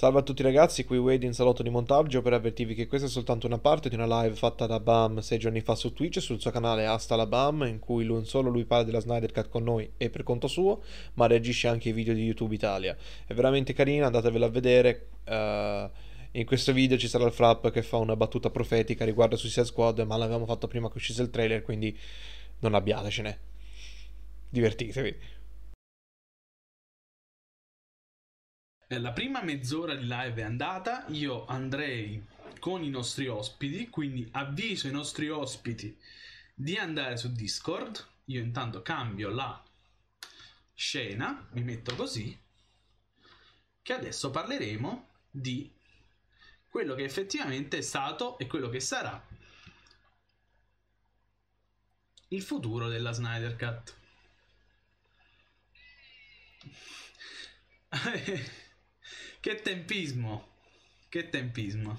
Salve a tutti ragazzi, qui Wade in salotto di montaggio per avvertirvi che questa è soltanto una parte di una live fatta da Bam sei giorni fa su Twitch sul suo canale Asta la Bam in cui non solo lui parla della Snyder Cut con noi e per conto suo ma reagisce anche ai video di YouTube Italia. È veramente carina, andatevela a vedere. Uh, in questo video ci sarà il Frapp che fa una battuta profetica riguardo Suicide Squad ma l'avevamo fatto prima che uscisse il trailer quindi non abbiatecene. Divertitevi. La prima mezz'ora di live è andata, io andrei con i nostri ospiti, quindi avviso i nostri ospiti di andare su Discord. Io intanto cambio la scena, mi metto così, che adesso parleremo di quello che effettivamente è stato e quello che sarà il futuro della Snyder Cut. Che tempismo. Che tempismo.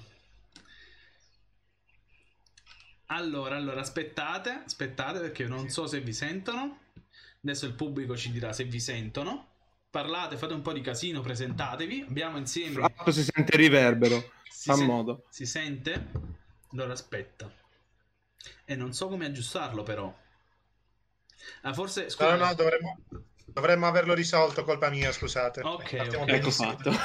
Allora, allora, aspettate, aspettate perché non so se vi sentono. Adesso il pubblico ci dirà se vi sentono. Parlate, fate un po' di casino, presentatevi. Abbiamo insieme... Flap si sente riverbero. Si Fa sen- modo. Si sente? Allora aspetta. E non so come aggiustarlo però. Ah, forse... Scusa. No, no, dovremmo... Dovremmo averlo risolto, colpa mia, scusate. Ok, okay. ecco fatto.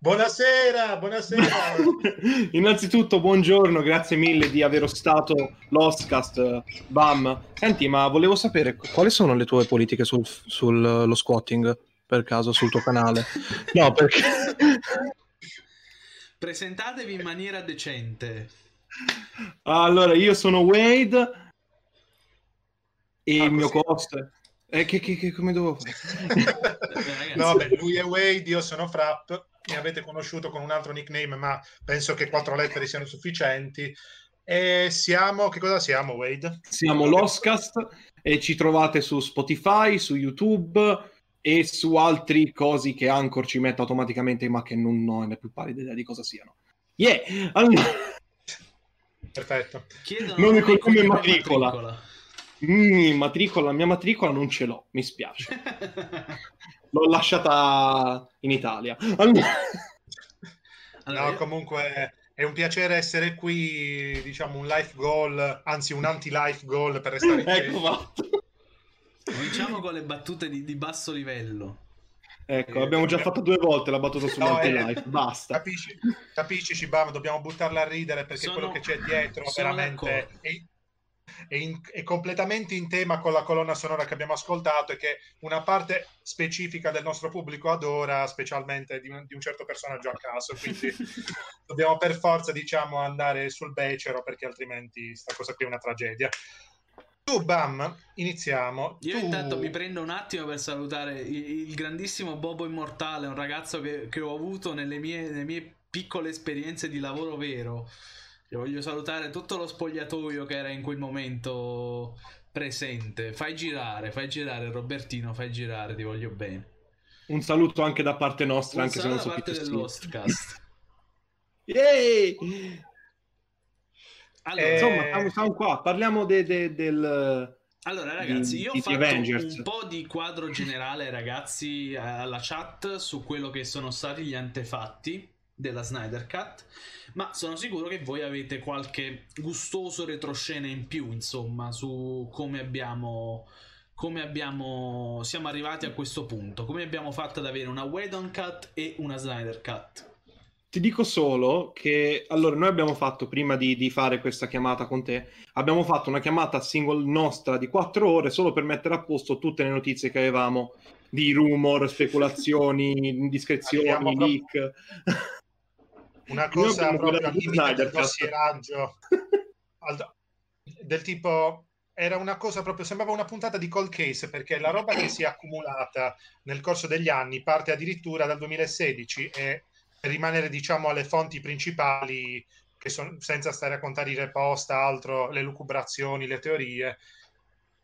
buonasera, buonasera. Innanzitutto, buongiorno, grazie mille di aver stato l'Oscast. Bam. Senti, ma volevo sapere quali sono le tue politiche sullo sul, squatting, per caso, sul tuo canale? No, perché... Presentatevi in maniera decente. Allora, io sono Wade e ah, il mio costo eh, che, che, che, come devo fare? no, beh, lui è Wade, io sono Frapp, mi avete conosciuto con un altro nickname, ma penso che quattro lettere siano sufficienti. E siamo, che cosa siamo, Wade? Siamo l'Oscast e ci trovate su Spotify, su YouTube e su altri cosi che Anchor ci mette automaticamente, ma che non ho ne più pari idea di cosa siano. Yeah! Allora... Perfetto. Chiedono non mi come matricola. matricola. Mm, matricola, la mia matricola non ce l'ho, mi spiace. L'ho lasciata in Italia. no, comunque è un piacere essere qui, diciamo un life goal, anzi un anti-life goal per restare in ecco fatto. Diciamo con le battute di, di basso livello. Ecco, eh, abbiamo già fatto due volte la battuta sull'anti-life, eh, basta. Capisci, capisci Cibam, dobbiamo buttarla a ridere perché sono, quello che c'è dietro veramente è, è, in, è, completamente in tema con la colonna sonora che abbiamo ascoltato e che una parte specifica del nostro pubblico adora, specialmente di un, di un certo personaggio a caso. Quindi dobbiamo per forza, diciamo, andare sul becero perché altrimenti sta cosa qui è una tragedia. Tu, Bam, iniziamo. Io tu... intanto mi prendo un attimo per salutare il, il grandissimo Bobo Immortale, un ragazzo che, che ho avuto nelle mie, nelle mie piccole esperienze di lavoro vero io voglio salutare tutto lo spogliatoio che era in quel momento presente. Fai girare, fai girare Robertino, fai girare, ti voglio bene. Un saluto anche da parte nostra, Un anche se non so da parte dell'Hostcast. Yay! Allora, eh... Insomma, siamo, qua, parliamo de, de, del... Allora ragazzi, io ho fatto Avengers. un po' di quadro generale ragazzi alla chat su quello che sono stati gli antefatti della Snyder Cut ma sono sicuro che voi avete qualche gustoso retroscena in più, insomma, su come abbiamo come abbiamo siamo arrivati a questo punto, come abbiamo fatto ad avere una Whedon Cut e una Snyder Cut. Ti dico solo che allora noi abbiamo fatto prima di, di, fare questa chiamata con te, abbiamo fatto una chiamata single nostra di quattro ore solo per mettere a posto tutte le notizie che avevamo di rumor, speculazioni, indiscrezioni, leak. Una cosa proprio al limite del dossieraggio del tipo era una cosa proprio sembrava una puntata di cold case perché la roba che si è accumulata nel corso degli anni parte addirittura dal 2016 e per rimanere diciamo alle fonti principali che sono senza stare a contare i repost altro le lucubrazioni le teorie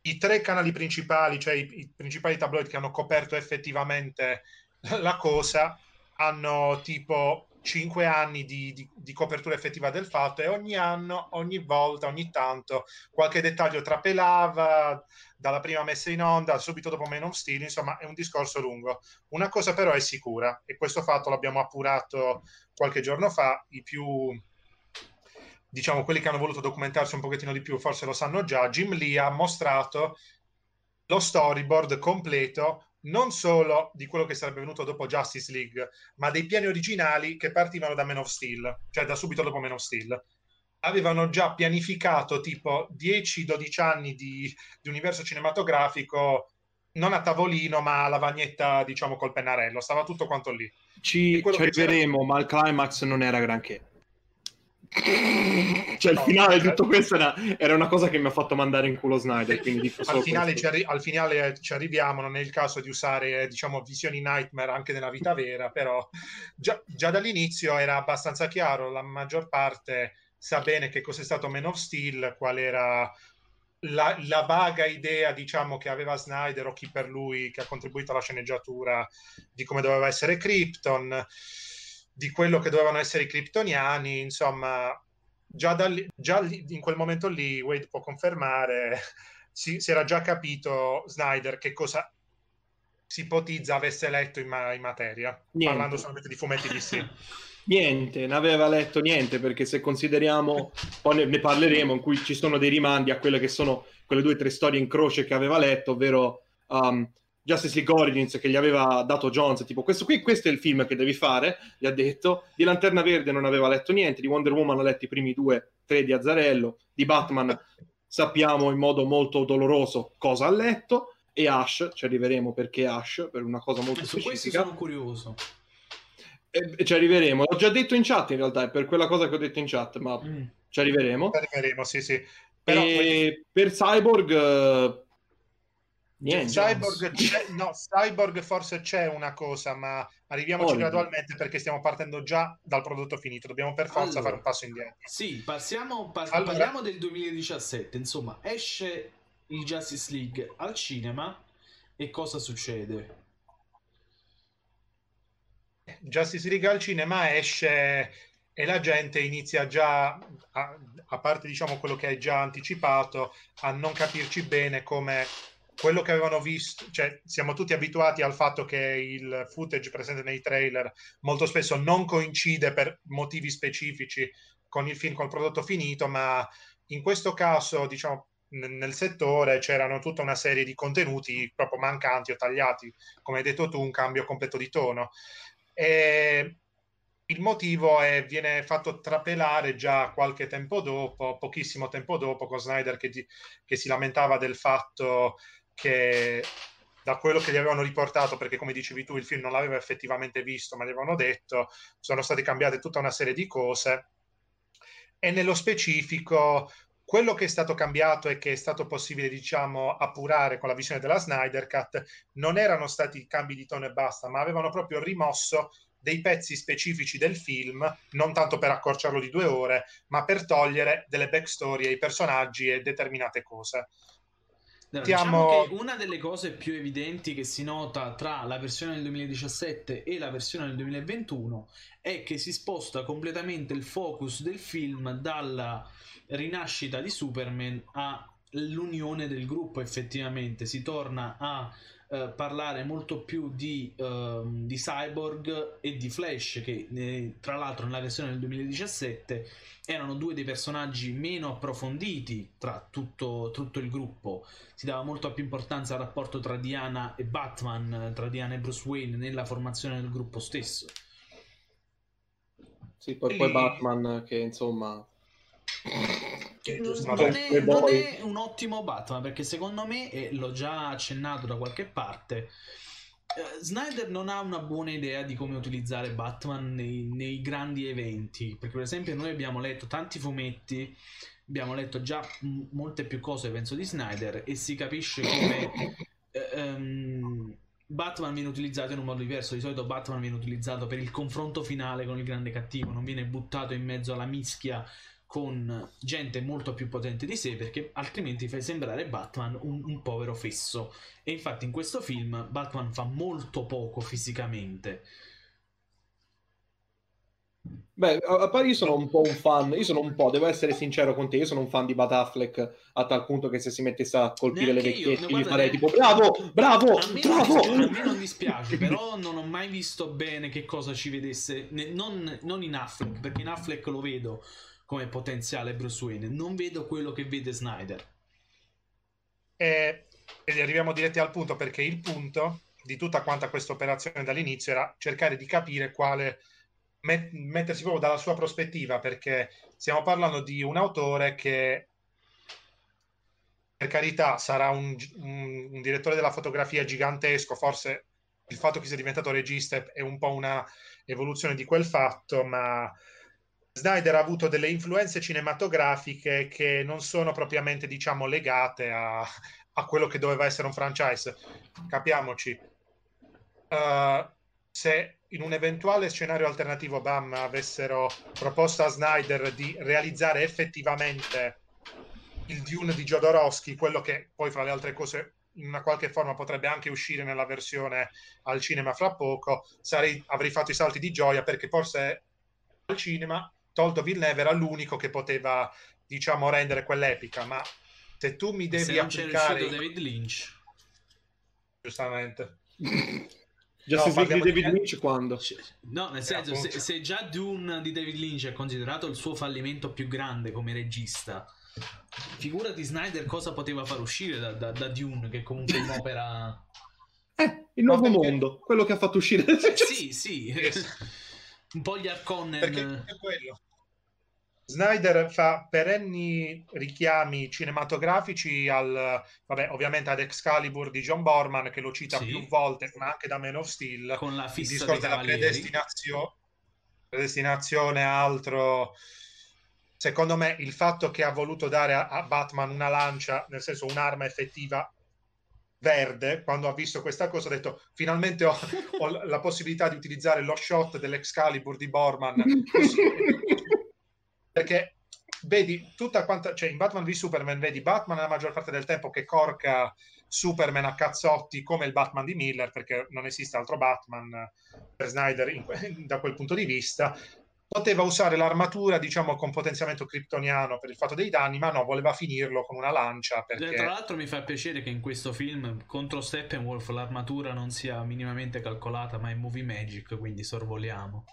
i tre canali principali cioè i, i principali tabloid che hanno coperto effettivamente la cosa hanno tipo cinque anni di, di, di, copertura effettiva del fatto e ogni anno, ogni volta, ogni tanto qualche dettaglio trapelava dalla prima messa in onda subito dopo Man of Steel, insomma è un discorso lungo. Una cosa però è sicura e questo fatto l'abbiamo appurato qualche giorno fa, i più diciamo quelli che hanno voluto documentarsi un pochettino di più forse lo sanno già, Jim Lee ha mostrato lo storyboard completo non solo di quello che sarebbe venuto dopo Justice League, ma dei piani originali che partivano da Man of Steel, cioè da subito dopo Man of Steel. Avevano già pianificato tipo 10-12 anni di, di universo cinematografico non a tavolino, ma a lavagnetta, diciamo, col pennarello. Stava tutto quanto lì. Ci, ci arriveremo, ma il climax non era granché. Cioè, il finale di tutto questo era, era, una cosa che mi ha fatto mandare in culo Snyder. Al, finale arri- al, finale ci arriviamo, non è il caso di usare, diciamo, visioni nightmare anche nella vita vera, però già, già dall'inizio era abbastanza chiaro, la maggior parte sa bene che cos'è stato Man of Steel, qual era la, la, vaga idea, diciamo, che aveva Snyder o chi per lui che ha contribuito alla sceneggiatura di come doveva essere Krypton di quello che dovevano essere i kryptoniani, insomma, già, da già in quel momento lì Wade può confermare, si, si, era già capito Snyder che cosa si ipotizza avesse letto in, ma- in materia, niente. parlando solamente di fumetti di sì. niente, non aveva letto niente, perché se consideriamo, poi ne, ne parleremo, in cui ci sono dei rimandi a quelle che sono quelle due o tre storie in croce che aveva letto, ovvero um, Justice League Origins che gli aveva dato Jones, tipo questo qui, questo è il film che devi fare, gli ha detto, di Lanterna Verde non aveva letto niente, di Wonder Woman ha letto i primi due, tre di Azzarello, di Batman sappiamo in modo molto doloroso cosa ha letto, e Ash, ci arriveremo perché Ash, per una cosa molto Su specifica. sono curioso. E, ci arriveremo, l'ho già detto in chat in realtà, è per quella cosa che ho detto in chat, ma mm. ci arriveremo. Ci arriveremo, sì sì. Però, e per Cyborg Niente. Cyborg, no, Cyborg forse c'è una cosa, ma arriviamoci oh, gradualmente perché stiamo partendo già dal prodotto finito. Dobbiamo per forza allora, fare un passo indietro. Sì, passiamo, par- allora, parliamo del 2017. Insomma, esce il Justice League al cinema e cosa succede? Justice League al cinema esce e la gente inizia già, a, a parte diciamo quello che hai già anticipato, a non capirci bene come quello che avevano visto, cioè siamo tutti abituati al fatto che il footage presente nei trailer molto spesso non coincide per motivi specifici con il film, con il prodotto finito, ma in questo caso, diciamo, nel settore c'erano tutta una serie di contenuti proprio mancanti o tagliati, come hai detto tu, un cambio completo di tono. E il motivo è, viene fatto trapelare già qualche tempo dopo, pochissimo tempo dopo, con Snyder che, che si lamentava del fatto che da quello che gli avevano riportato, perché come dicevi tu il film non l'aveva effettivamente visto, ma gli avevano detto, sono state cambiate tutta una serie di cose e nello specifico quello che è stato cambiato e che è stato possibile, diciamo, appurare con la visione della Snyder Cut non erano stati cambi di tono e basta, ma avevano proprio rimosso dei pezzi specifici del film, non tanto per accorciarlo di due ore, ma per togliere delle backstory ai personaggi e determinate cose. No, diciamo che una delle cose più evidenti che si nota tra la versione del 2017 e la versione del 2021 è che si sposta completamente il focus del film dalla rinascita di Superman all'unione del gruppo effettivamente. Si torna a eh, parlare molto più di, uh, di, Cyborg e di Flash, che eh, tra l'altro nella versione del 2017 erano due dei personaggi meno approfonditi tra tutto, tutto il gruppo. Si dava molto più importanza al rapporto tra Diana e Batman, tra Diana e Bruce Wayne nella formazione del gruppo stesso. Sì, poi, poi Batman che insomma non, non, è, non, è, un ottimo Batman perché secondo me, e l'ho già accennato da qualche parte, eh, Snyder non ha una buona idea di come utilizzare Batman nei, nei, grandi eventi. Perché, per esempio, noi abbiamo letto tanti fumetti, abbiamo letto già m- molte più cose, penso, di Snyder, e si capisce come. Eh, um, Batman viene utilizzato in un modo diverso. Di solito Batman viene utilizzato per il confronto finale con il grande cattivo, non viene buttato in mezzo alla mischia con gente molto più potente di sé perché altrimenti fai sembrare Batman un, un, povero fesso e infatti in questo film Batman fa molto poco fisicamente Beh, a parte io sono un po' un fan, io sono un po', devo essere sincero con te, io sono un fan di Bat Affleck a tal punto che se si mettesse a colpire Neanche le vecchiette gli farei tipo bravo, bravo, a me bravo! Non a me non dispiace, però non ho mai visto bene che cosa ci vedesse, non, non in Affleck, perché in Affleck lo vedo come potenziale Bruce Wayne, non vedo quello che vede Snyder. E, e arriviamo diretti al punto, perché il punto di tutta quanta questa operazione dall'inizio era cercare di capire quale met- mettersi proprio dalla sua prospettiva, perché stiamo parlando di un autore che per carità sarà un, un, un, direttore della fotografia gigantesco, forse il fatto che sia diventato regista è un po' una evoluzione di quel fatto, ma Snyder ha avuto delle influenze cinematografiche che non sono propriamente, diciamo, legate a, a quello che doveva essere un franchise. Capiamoci. Uh, se in un eventuale scenario alternativo BAM avessero proposto a Snyder di realizzare effettivamente il Dune di Jodorowsky, quello che poi fra le altre cose in una qualche forma potrebbe anche uscire nella versione al cinema fra poco, sarei, avrei fatto i salti di gioia perché forse al cinema, tolto Villeneuve, era l'unico che poteva, diciamo, rendere quell'epica, ma se tu mi devi se applicare... David Lynch. Giustamente. Justice no, League di David Lynch quando? No, nel senso, eh, se, se, già Dune di David Lynch è considerato il suo fallimento più grande come regista, figura di Snyder cosa poteva far uscire da, da, da Dune, che comunque è un'opera... Eh, il nuovo perché... mondo, quello che ha fatto uscire... sì, sì, un po' gli Arconnen... Perché è quello. Snyder fa perenni richiami cinematografici al, vabbè, ovviamente ad Excalibur di John Borman che lo cita sì. più volte, ma anche da Man of Steel. Con la fissa il discorso della predestinazio- predestinazione, altro. Secondo me il fatto che ha voluto dare a, a Batman una lancia, nel senso un'arma effettiva verde, quando ha visto questa cosa ha detto finalmente ho, ho la possibilità di utilizzare lo shot dell'Excalibur di Borman. Così, perché vedi tutta quanta, cioè in Batman v Superman vedi Batman la maggior parte del tempo che corca Superman a cazzotti come il Batman di Miller, perché non esiste altro Batman per Snyder in, da quel punto di vista. Poteva usare l'armatura, diciamo, con potenziamento kryptoniano per il fatto dei danni, ma no, voleva finirlo con una lancia. Perché... Tra l'altro mi fa piacere che in questo film contro Steppenwolf l'armatura non sia minimamente calcolata, ma è movie magic, quindi sorvoliamo.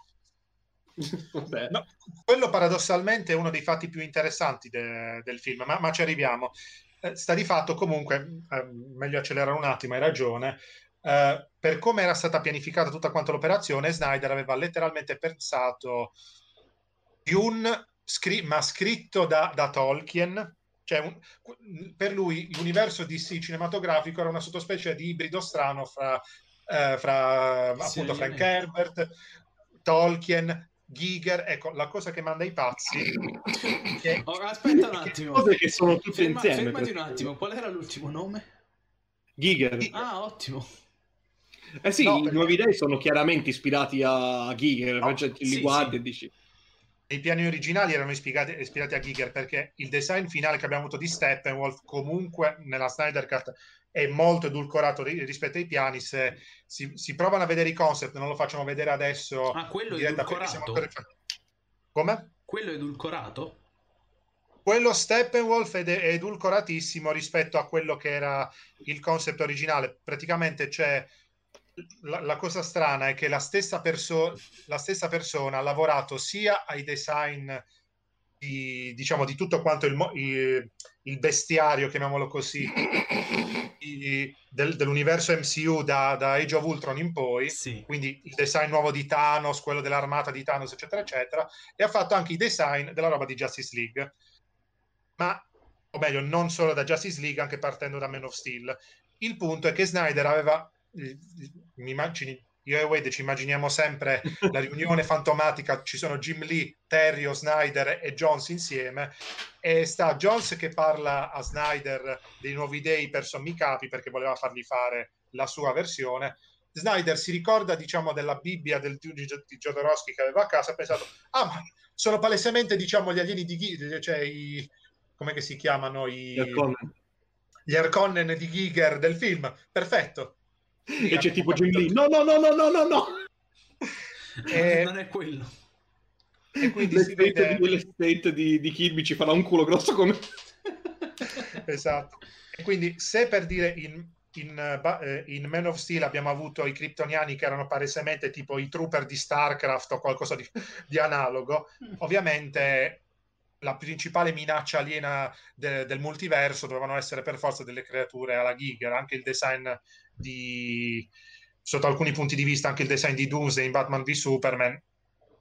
No, quello paradossalmente è uno dei fatti più interessanti de- del film, ma, ma ci arriviamo. Eh, sta di fatto comunque, eh, meglio accelerare un attimo, hai ragione, eh, per come era stata pianificata tutta quanta l'operazione, Snyder aveva letteralmente pensato di un scri- ma scritto da, da Tolkien, cioè un, per lui l'universo DC cinematografico era una sottospecie di ibrido strano fra, eh, fra appunto Frank Herbert, Tolkien, Giger, ecco, la cosa che manda i pazzi che... Oh, aspetta un attimo. Cose che sono tutte Ferma, insieme. Fermati un attimo, qual era l'ultimo nome? Giger. Ah, ottimo. Eh sì, no, i perché... nuovi dei sono chiaramente ispirati a Giger, no, cioè, li sì, guardi sì. e dici... I piani originali erano ispirati, ispirati, a Giger perché il design finale che abbiamo avuto di Steppenwolf comunque nella Snyder Cut è molto edulcorato rispetto ai piani. Se si, si, provano a vedere i concept, non lo facciamo vedere adesso. Ah, quello è edulcorato? Come? Quello edulcorato? Quello Steppenwolf è edulcoratissimo rispetto a quello che era il concept originale. Praticamente c'è. La, la, cosa strana è che la stessa, perso- la stessa persona ha lavorato sia ai design di, diciamo, di tutto quanto il, il, il bestiario, chiamiamolo così, di, del, dell'universo MCU da, da, Age of Ultron in poi, sì. quindi il design nuovo di Thanos, quello dell'armata di Thanos, eccetera, eccetera, e ha fatto anche i design della roba di Justice League. Ma, o meglio, non solo da Justice League, anche partendo da Man of Steel. Il punto è che Snyder aveva, mi immagini, io e Wade ci immaginiamo sempre la riunione fantomatica, ci sono Jim Lee, Terrio, Snyder e Jones insieme e sta Jones che parla a Snyder dei nuovi dei per sommi capi perché voleva fargli fare la sua versione. Snyder si ricorda, diciamo, della Bibbia del, di, di Jodorowsky che aveva a casa ha pensato, ah, ma sono palesemente, diciamo, gli alieni di Giger, cioè i... come si chiamano? I, gli Arconnen di Giger del film. Perfetto e c'è tipo Jim Lee. No no no no no no no. Eh, non è quello. E quindi si vede... L'estate di, di Kirby ci farà un culo grosso come... esatto. E quindi se per dire in, in, uh, in, Man of Steel abbiamo avuto i kryptoniani che erano palesemente tipo i trooper di StarCraft o qualcosa di, di analogo, mm. ovviamente la principale minaccia aliena de, del multiverso dovevano essere per forza delle creature alla Giger, anche il design di sotto alcuni punti di vista anche il design di Doomsday in Batman v Superman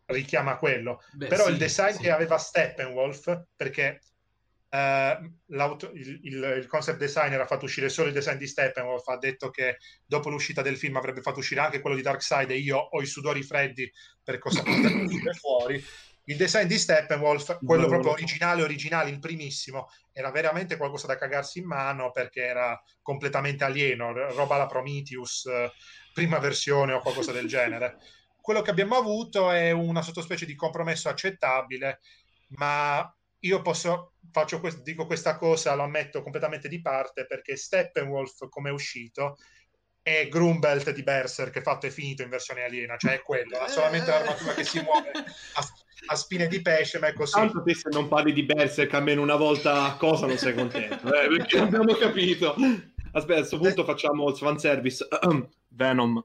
richiama quello Beh, però sì, il design sì. che aveva Steppenwolf perché Uh, il, il, il, concept designer ha fatto uscire solo il design di Steppenwolf, ha detto che dopo l'uscita del film avrebbe fatto uscire anche quello di Darkseid e io ho i sudori freddi per cosa poter uscire fuori. Il design di Steppenwolf, quello proprio originale, originale, il primissimo, era veramente qualcosa da cagarsi in mano perché era completamente alieno, roba la Prometheus, prima versione o qualcosa del genere. Quello che abbiamo avuto è una sottospecie di compromesso accettabile, ma io posso, faccio quest- dico questa cosa, lo ammetto completamente di parte, perché Steppenwolf, come è uscito, è Grumbelt di Berserk fatto e finito in versione aliena, cioè è quello, ha solamente l'armatura che si muove a, a spine di pesce, ma è così. Tanto te se non parli di Berserk almeno una volta a cosa non sei contento, eh, perché abbiamo capito. Aspetta, a questo punto facciamo il fanservice. Venom.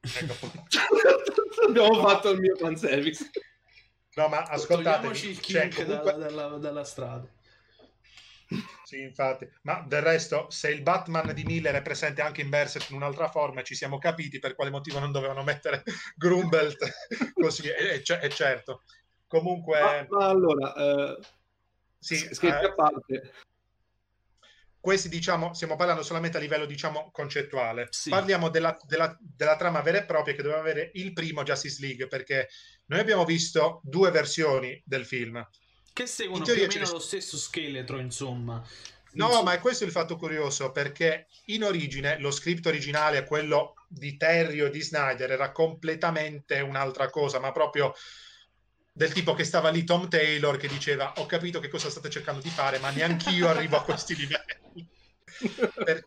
Ecco. abbiamo fatto il mio fanservice. No, ma ascoltate, cioè, kink comunque... dalla, dalla, dalla strada. Sì, infatti, ma del resto, se il Batman di Miller è presente anche in Berserk in un'altra forma, ci siamo capiti per quale motivo non dovevano mettere Grumbelt così, è, è, certo. Comunque, ma, ma allora, eh, sì, scherzi eh, a parte, questi diciamo stiamo parlando solamente a livello diciamo concettuale. Sì. parliamo della, della, della, trama vera e propria che doveva avere il primo Justice League perché noi abbiamo visto due versioni del film che seguono più o meno lo stesso scheletro insomma. No insomma. ma è questo il fatto curioso perché in origine lo script originale quello di Terry o di Snyder era completamente un'altra cosa ma proprio del tipo che stava lì Tom Taylor che diceva ho capito che cosa state cercando di fare ma neanch'io arrivo a questi livelli. Per,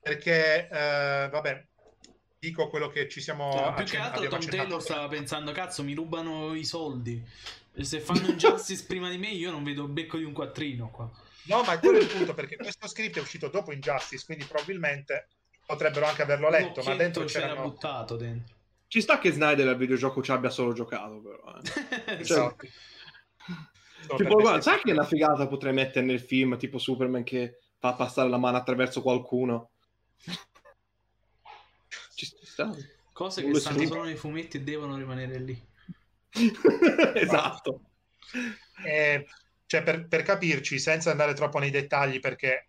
perché eh, vabbè dico quello che ci siamo cioè, più che altro Tom Taylor stava pensando cazzo mi rubano i soldi se fanno Injustice prima di me io non vedo il becco di un quattrino qua no ma quello è il punto perché questo script è uscito dopo Injustice quindi probabilmente potrebbero anche averlo letto ma dentro c'era buttato dentro ci sta che Snyder al videogioco ci abbia solo giocato, però. Eh. cioè, tipo, guarda, sai che la figata potrei mettere nel film, tipo Superman che fa passare la mano attraverso qualcuno? Ci sta. Cose che stanno solo nei fumetti e devono rimanere lì. Esatto. Eh, cioè, per, per capirci, senza andare troppo nei dettagli, perché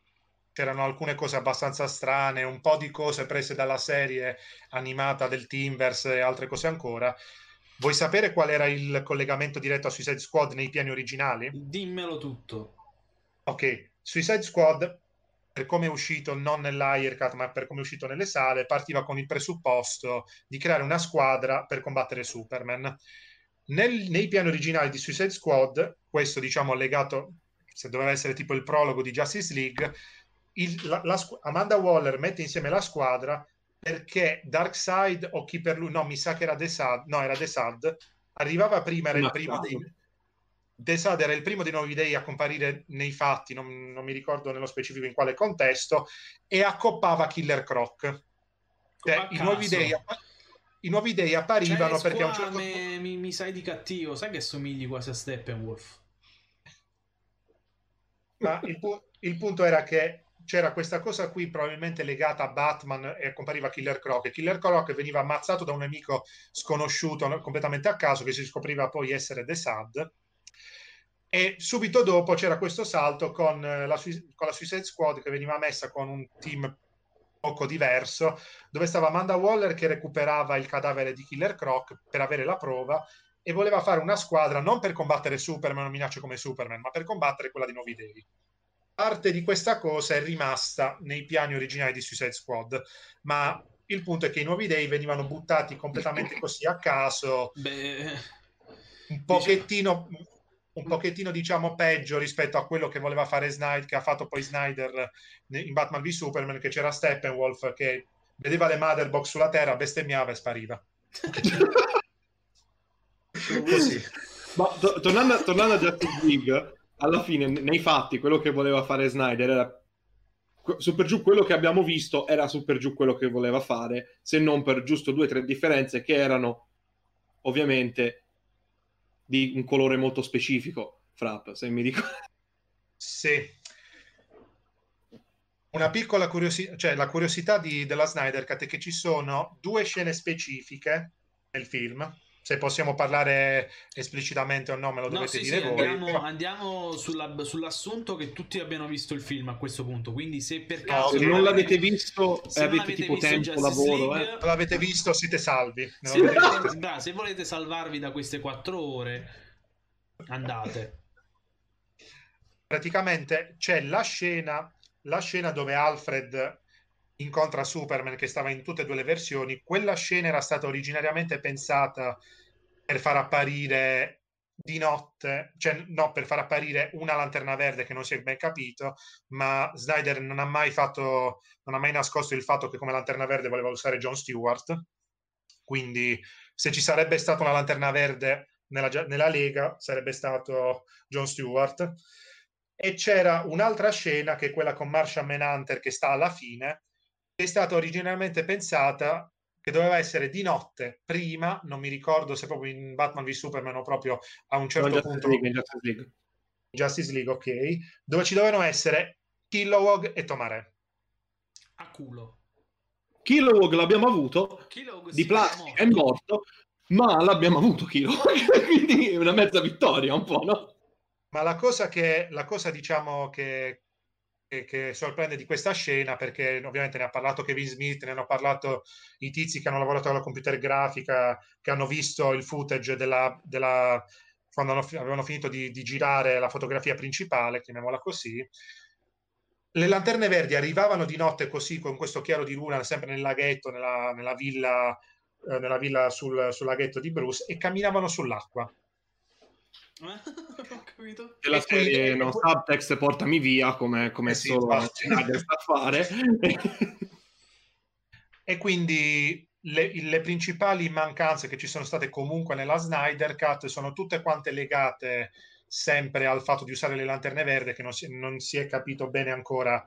c'erano alcune cose abbastanza strane, un po' di cose prese dalla serie animata del Teamverse e altre cose ancora. Vuoi sapere qual era il collegamento diretto a Suicide Squad nei piani originali? Dimmelo tutto. Ok, Suicide Squad, per come è uscito non nell'Aircut, ma per come è uscito nelle sale, partiva con il presupposto di creare una squadra per combattere Superman. Nel, nei piani originali di Suicide Squad, questo diciamo legato, se doveva essere tipo il prologo di Justice League, il, la, la, Amanda Waller mette insieme la squadra perché Darkseid o chi per lui, no, mi sa che era Desad, no, era Desad, arrivava prima, era il primo dei, Desad era il primo dei nuovi dei a comparire nei fatti, non, non, mi ricordo nello specifico in quale contesto, e accoppava Killer Croc. Cioè, i, nuovi dei, I nuovi dei apparivano cioè, perché a un certo punto... Mi, mi, sai di cattivo, sai che somigli quasi a Steppenwolf. Ma il, pu- il punto era che c'era questa cosa qui probabilmente legata a Batman e compariva Killer Croc e Killer Croc veniva ammazzato da un nemico sconosciuto completamente a caso che si scopriva poi essere The Sad e subito dopo c'era questo salto con la, con la Suicide Squad che veniva messa con un team poco diverso dove stava Amanda Waller che recuperava il cadavere di Killer Croc per avere la prova e voleva fare una squadra non per combattere Superman o minacce come Superman ma per combattere quella di Nuovi Dei. Parte di questa cosa è rimasta nei piani originali di Suicide Squad, ma il punto è che i nuovi dei venivano buttati completamente così a caso, Beh, un pochettino, un pochettino diciamo peggio rispetto a quello che voleva fare Snyder, che ha fatto poi Snyder in Batman v Superman, che c'era Steppenwolf che vedeva le motherbox sulla terra, bestemmiava e spariva. così. Ma to- tornando, tornando, a Justice League, alla fine, nei fatti, quello che voleva fare Snyder era su per giù quello che abbiamo visto era su per giù quello che voleva fare, se non per giusto due o tre differenze che erano ovviamente di un colore molto specifico, Frapp, se mi ricordo. Sì. Una piccola curiosità, cioè la curiosità di, della Snyder Cut è che ci sono due scene specifiche nel film se possiamo parlare esplicitamente o no, me lo dovete no, sì, dire sì, voi. Andiamo, però... andiamo sulla, sull'assunto che tutti abbiano visto il film a questo punto. Quindi, se per caso no, se non l'avete visto e avete tipo tempo, Justice lavoro, League, eh. non l'avete visto, siete salvi. Se volete, da, se volete salvarvi da queste quattro ore, andate. Praticamente c'è la scena, la scena dove Alfred incontra Superman che stava in tutte e due le versioni, quella scena era stata originariamente pensata per far apparire di notte, cioè no, per far apparire una lanterna verde che non si è ben capito, ma Snyder non ha mai fatto, non ha mai nascosto il fatto che come lanterna verde voleva usare John Stewart, quindi se ci sarebbe stata una lanterna verde nella, nella Lega sarebbe stato John Stewart. E c'era un'altra scena che è quella con Martian Manhunter che sta alla fine, è stata originalmente pensata che doveva essere di notte prima, non mi ricordo se proprio in Batman v Superman o proprio a un certo no, punto League, Justice League. Justice League, ok, dove ci dovevano essere Kilowog e Tomare. A culo. Kilowog l'abbiamo avuto, Kilowog di plastica è morto, ma l'abbiamo avuto Kilowog, quindi è una mezza vittoria un po', no? Ma la cosa che, la cosa diciamo che, che, sorprende di questa scena perché ovviamente ne ha parlato Kevin Smith, ne hanno parlato i tizi che hanno lavorato alla computer grafica, che hanno visto il footage della, della quando hanno, avevano finito di, di, girare la fotografia principale, chiamiamola così. Le lanterne verdi arrivavano di notte così con questo chiaro di luna sempre nel laghetto, nella, nella villa, eh, nella villa sul, sul laghetto di Bruce e camminavano sull'acqua ho capito. E la serie no, subtext portami via come, come eh sì, solo Snyder sa fare. e quindi le, le, principali mancanze che ci sono state comunque nella Snyder Cut sono tutte quante legate sempre al fatto di usare le lanterne verde che non si, non si è capito bene ancora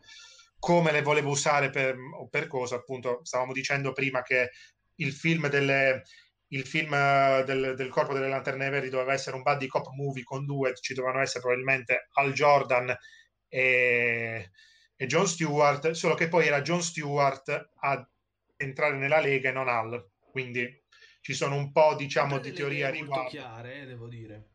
come le volevo usare per, o per cosa appunto stavamo dicendo prima che il film delle, il film eh, del, del, Corpo delle Lanterne Verdi doveva essere un buddy cop movie con due, ci dovevano essere probabilmente Al Jordan e, e John Stewart, solo che poi era John Stewart a entrare nella Lega e non Al, quindi ci sono un po' diciamo di teoria riguardo. chiare, eh, devo dire.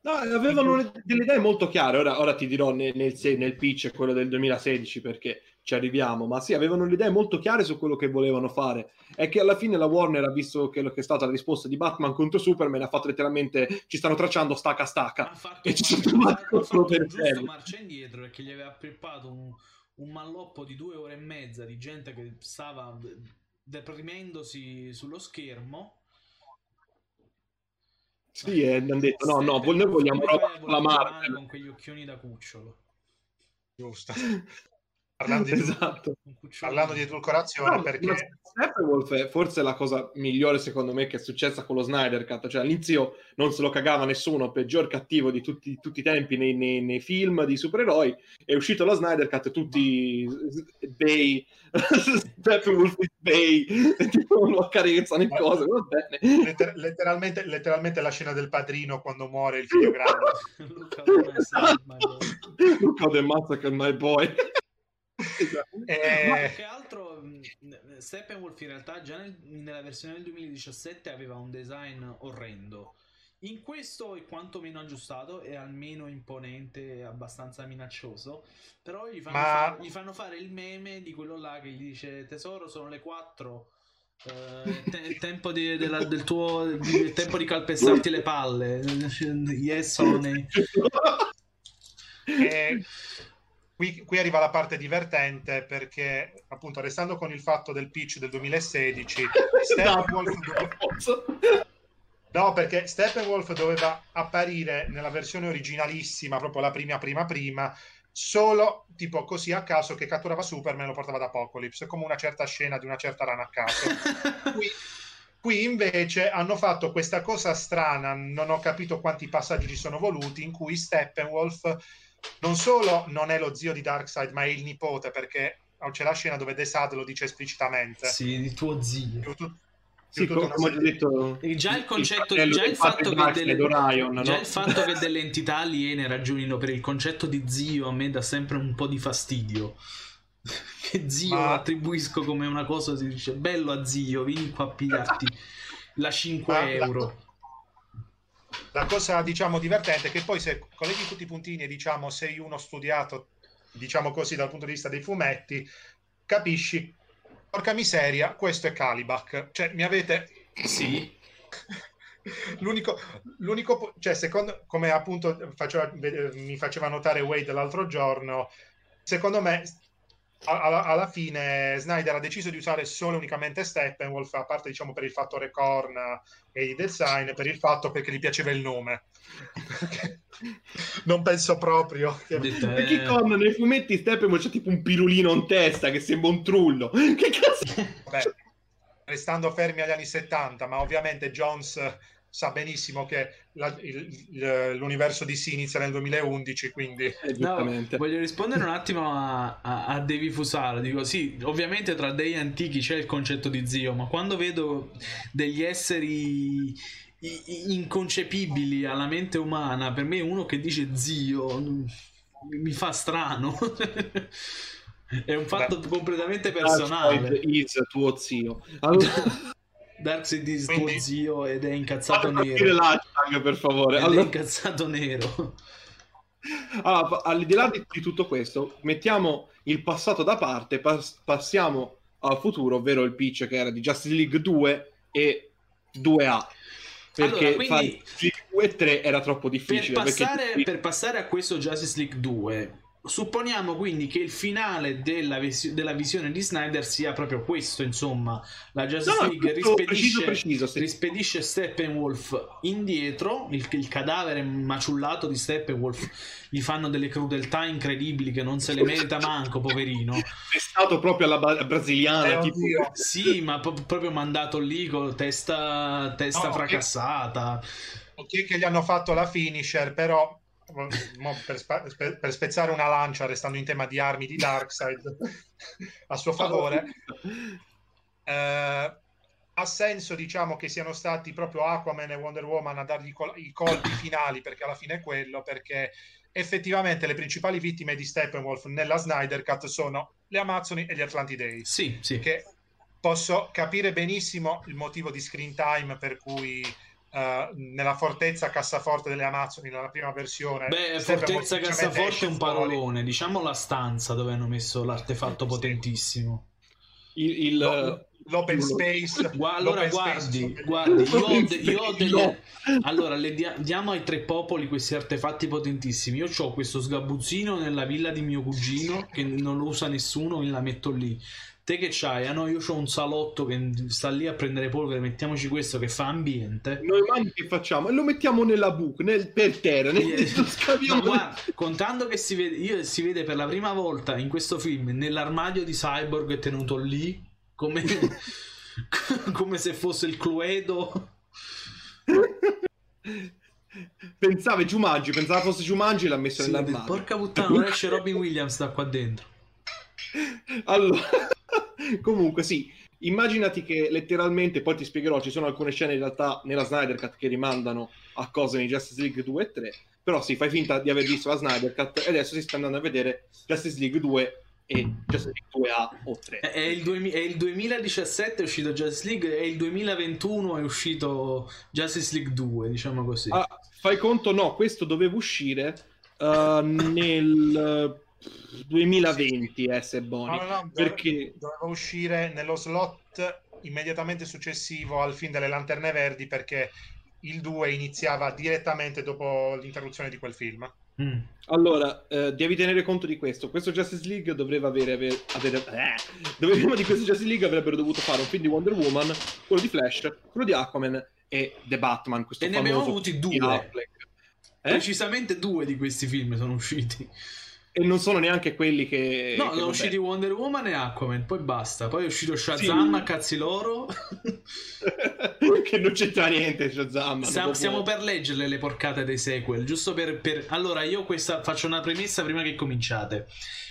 No, avevano delle idee molto chiare. Ora, ora ti dirò nel, nel, nel pitch quello del 2016 perché ci arriviamo, ma sì, avevano le idee molto chiare su quello che volevano fare. È che alla fine la Warner ha visto quello che è stata la risposta di Batman contro Superman, ha fatto letteralmente ci stanno tracciando stacca stacca. Ha fatto, e ci sono trovati fatto per giusto marcia indietro perché gli aveva preparato un, un malloppo di due ore e mezza di gente che stava deprimendosi sullo schermo. Sì, e hanno detto no, no, noi vogliamo la Marvel con quegli occhioni da cucciolo. Giusto. parlando, di, esatto. parlando di edulcorazione no, perché Steppenwolf è forse la cosa migliore secondo me che è successa con lo Snyder Cut. Cioè all'inizio non se lo cagava nessuno peggior cattivo di tutti, tutti i tempi nei, nei, nei, film di supereroi. È uscito lo Snyder Cut tutti Bay Steppenwolf Bay tipo lo accarezzano in cose va bene. Letter- letteralmente, letteralmente la scena del padrino quando muore il figlio grande. Luca the Massacre my boy esatto. eh... Ma che altro Steppenwolf in realtà già nel, nella versione del 2017 aveva un design orrendo. In questo è quanto meno aggiustato e almeno imponente e abbastanza minaccioso però gli fanno, Ma... fare, gli fanno, fare, il meme di quello là che gli dice tesoro sono le 4 eh, te- tempo di, della, del tuo di, tempo di calpestarti le palle. Yes only eh, Qui, qui, arriva la parte divertente perché, appunto, restando con il fatto del pitch del 2016, Steppenwolf doveva... No, perché Steppenwolf doveva apparire nella versione originalissima, proprio la prima, prima, prima, solo tipo così a caso che catturava Superman e lo portava ad Apocalypse, come una certa scena di una certa rana a caso. qui, Qui invece hanno fatto questa cosa strana, non ho capito quanti passaggi ci sono voluti, in cui Steppenwolf non solo non è lo zio di Darkseid, ma è il nipote, perché c'è la scena dove Desad lo dice esplicitamente. Sì, di tuo zio. Tu, sì, come ho detto, già il concetto, il già, il fatto, che delle, Orion, no? già il fatto che delle entità aliene ragionino per il concetto di zio a me dà sempre un po' di fastidio. Che zio Ma... attribuisco come una cosa, si dice bello a zio, vieni qua a pigliarti la 5 Ma euro. La, cosa diciamo divertente è che poi se colleghi tutti i puntini e diciamo sei uno studiato, diciamo così dal punto di vista dei fumetti, capisci porca miseria, questo è Calibak. Cioè, mi avete... Sì. l'unico, l'unico, cioè, secondo, come appunto faceva, mi faceva notare Wade l'altro giorno, secondo me alla, alla, fine Snyder ha deciso di usare solo e unicamente Steppenwolf, a parte diciamo per il fattore corn e i design, per il fatto perché gli piaceva il nome. non penso proprio. Che... Perché con nei fumetti Steppenwolf c'è tipo un pirulino in testa che sembra un trullo. Che cazzo? Vabbè, restando fermi agli anni 70, ma ovviamente Jones sa benissimo che la, il, l'universo di DC inizia nel 2011, quindi... Eh, no, voglio rispondere un attimo a, a, a Devi Fusaro. Dico, sì, ovviamente tra dei antichi c'è il concetto di zio, ma quando vedo degli esseri inconcepibili alla mente umana, per me uno che dice zio mi fa strano. È un fatto Beh, completamente personale. Is tuo zio. Allora... Darkseid è tuo zio ed è incazzato nero. per favore. Ed allora... è incazzato nero. Allora, al di là di, tutto questo, mettiamo il passato da parte, pas- passiamo al futuro, ovvero il pitch che era di Justice League 2 e 2A. Perché allora, quindi, fare 2 e 3 era troppo difficile. Per passare, perché... per passare a questo Justice League 2, Supponiamo quindi che il finale della, vis- della, visione di Snyder sia proprio questo, insomma, la Justice no, League rispedisce, preciso, preciso, sì. rispedisce Steppenwolf indietro, il, il, cadavere maciullato di Steppenwolf, gli fanno delle crudeltà incredibili che non se le merita manco, poverino. È stato proprio alla ba- brasiliana, eh, tipo... Sì, ma po- proprio mandato lì con testa, testa no, fracassata. Ok che gli hanno fatto la finisher, però per, per, spezzare una lancia, restando in tema di armi di Darkseid a suo favore, eh, ha senso diciamo che siano stati proprio Aquaman e Wonder Woman a dargli col- i colpi finali, perché alla fine è quello, perché effettivamente le principali vittime di Steppenwolf nella Snyder Cut sono le Amazzoni e gli Atlantidei. Sì, sì. Che posso capire benissimo il motivo di screen time per cui Uh, nella fortezza cassaforte delle Amazzoni nella prima versione. Beh, fortezza cassaforte è un parolone, diciamo la stanza dove hanno messo l'artefatto potentissimo. Il, il, l'open space. Gua- allora l'open guardi, space. guardi, io ho, de- io ho delle... Allora, le dia- diamo ai tre popoli questi artefatti potentissimi. Io ho questo sgabuzzino nella villa di mio cugino che non lo usa nessuno, me la metto lì. Te che c'hai? Ah no, io ho un salotto che sta lì a prendere polvere, mettiamoci questo che fa ambiente. Noi mani che facciamo? E lo mettiamo nella buca, nel, per terra, nel, no, guarda, contando che si vede, io, si vede per la prima volta in questo film nell'armadio di Cyborg tenuto lì come, come se fosse il Cluedo. Pensava Giumaggi, pensava fosse Giumaggi e l'ha messo sì, nell'armadio. Porca puttana, non esce Robin Williams da qua dentro. Allora, Comunque, sì, immaginati che letteralmente, poi ti spiegherò, ci sono alcune scene in realtà nella Snyder Cut che rimandano a cose in Justice League 2 e 3, però sì, fai finta di aver visto la Snyder Cut e adesso si sta andando a vedere Justice League 2 e Justice League 2A o 3. È il, du- è il 2017 è uscito Justice League e il 2021 è uscito Justice League 2, diciamo così. Ah, fai conto, no, questo doveva uscire uh, nel 2020 eh, se buoni. No, no, no, perché doveva uscire nello slot immediatamente successivo al film delle Lanterne Verdi perché il 2 iniziava direttamente dopo l'interruzione di quel film. Mm. Allora, eh, devi tenere conto di questo. Questo Justice League dovrebbe avere. avere, avere eh, prima di questo Justice League avrebbero dovuto fare un film di Wonder Woman, quello di Flash, quello di Aquaman e The Batman. Questo e ne abbiamo avuti due. Eh? Precisamente due di questi film sono usciti. E non sono neanche quelli che... No, sono usciti Wonder Woman e Aquaman, poi basta. Poi è uscito Shazam, sì. cazzi loro. che non c'entra niente Shazam. Stiamo, stiamo per leggerle le porcate dei sequel, giusto per... per... Allora, io questa faccio una premessa prima che cominciate.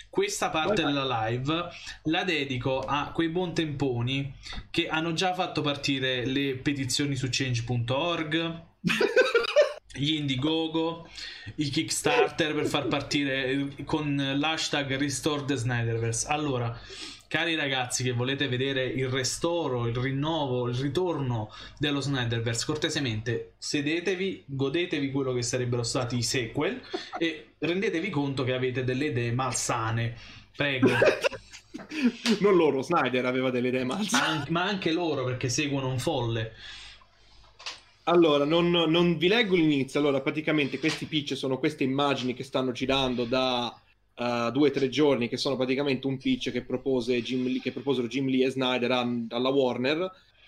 Questa parte vai. della live la dedico a quei buon temponi che hanno già fatto partire le petizioni su change.org gli Indiegogo, i Kickstarter per far partire con l'hashtag Restore the Snyderverse. Allora, cari ragazzi che volete vedere il restoro, il rinnovo, il ritorno dello Snyderverse, cortesemente sedetevi, godetevi quello che sarebbero stati i sequel e rendetevi conto che avete delle idee malsane. Prego. non loro, Snyder aveva delle idee malsane. An- ma anche loro perché seguono un folle. Allora, non, non, vi leggo l'inizio. Allora, praticamente questi pitch sono queste immagini che stanno girando da uh, due o tre giorni, che sono praticamente un pitch che, propose Jim Lee, che proposero Jim Lee e Snyder alla Warner.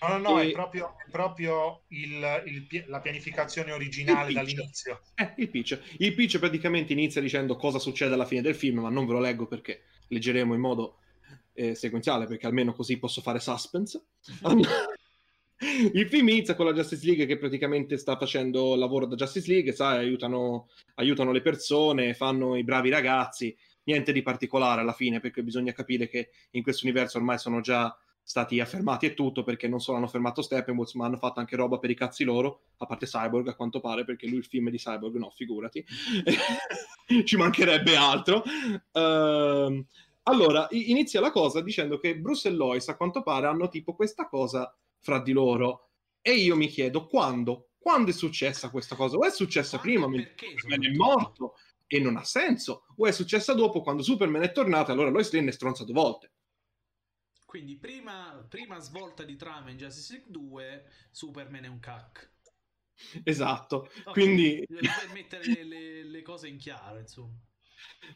No, no, no, e... è proprio, è proprio il, il, la pianificazione originale dall'inizio. Eh, il pitch. Il pitch praticamente inizia dicendo cosa succede alla fine del film, ma non ve lo leggo perché leggeremo in modo eh, sequenziale, perché almeno così posso fare suspense. il film inizia con la Justice League che praticamente sta facendo lavoro da Justice League, sai, aiutano, aiutano, le persone, fanno i bravi ragazzi, niente di particolare alla fine perché bisogna capire che in questo universo ormai sono già stati affermati e tutto perché non solo hanno fermato Steppenwolf ma hanno fatto anche roba per i cazzi loro, a parte Cyborg a quanto pare perché lui il film è di Cyborg, no, figurati, ci mancherebbe altro. Uh, allora, inizia la cosa dicendo che Bruce e Lois a quanto pare hanno tipo questa cosa fra di loro. E io mi chiedo quando? Quando è successa questa cosa? O è successa prima, Superman è morto e non ha senso, o è successa dopo quando Superman è tornato e allora Lois Lane è stronzato volte. Quindi prima, prima svolta di trama in Justice League 2, Superman è un cac. Esatto, okay. quindi... Per mettere le, le, le, cose in chiaro, insomma.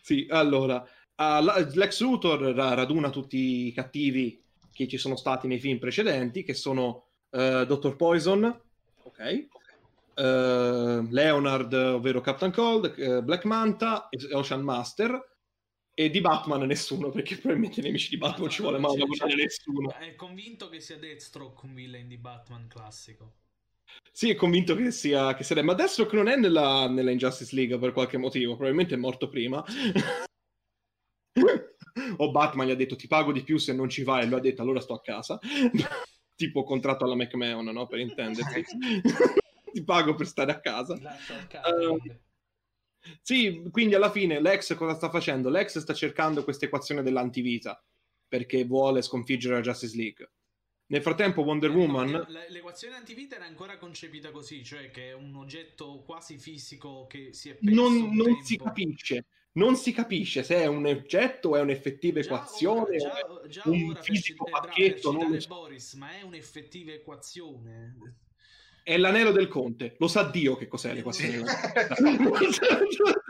Sì, allora, uh, Lex Luthor raduna tutti i cattivi che ci sono stati nei film precedenti, che sono uh, Dr. Poison, ok, uh, Leonard, ovvero Captain Cold, uh, Black Manta, Ocean Master, e di Batman nessuno, perché probabilmente i nemici di Batman ci vuole mai lavorare nessuno. È convinto che sia Deathstroke un villain di Batman classico. Sì, è convinto che sia, che sarebbe, ma Deathstroke non è nella, nella Injustice League per qualche motivo, probabilmente è morto prima. o Batman gli ha detto ti pago di più se non ci vai. E lui ha detto allora sto a casa. Tipo contratto alla McMahon no? per intendersi. Ti pago per stare a casa. Uh, sì quindi alla fine Lex cosa sta facendo? Lex sta cercando questa equazione dell'antivita perché vuole sconfiggere la Justice League. Nel frattempo Wonder eh, Woman... L'equazione antivita era ancora concepita così, cioè che è un oggetto quasi fisico che si è perso Non, non si capisce non si capisce se è un oggetto o è un'effettiva equazione già, o già un fisico pacchetto. Non so. Boris, ma è un'effettiva equazione. È l'anello del conte, lo sa Dio che cos'è l'equazione.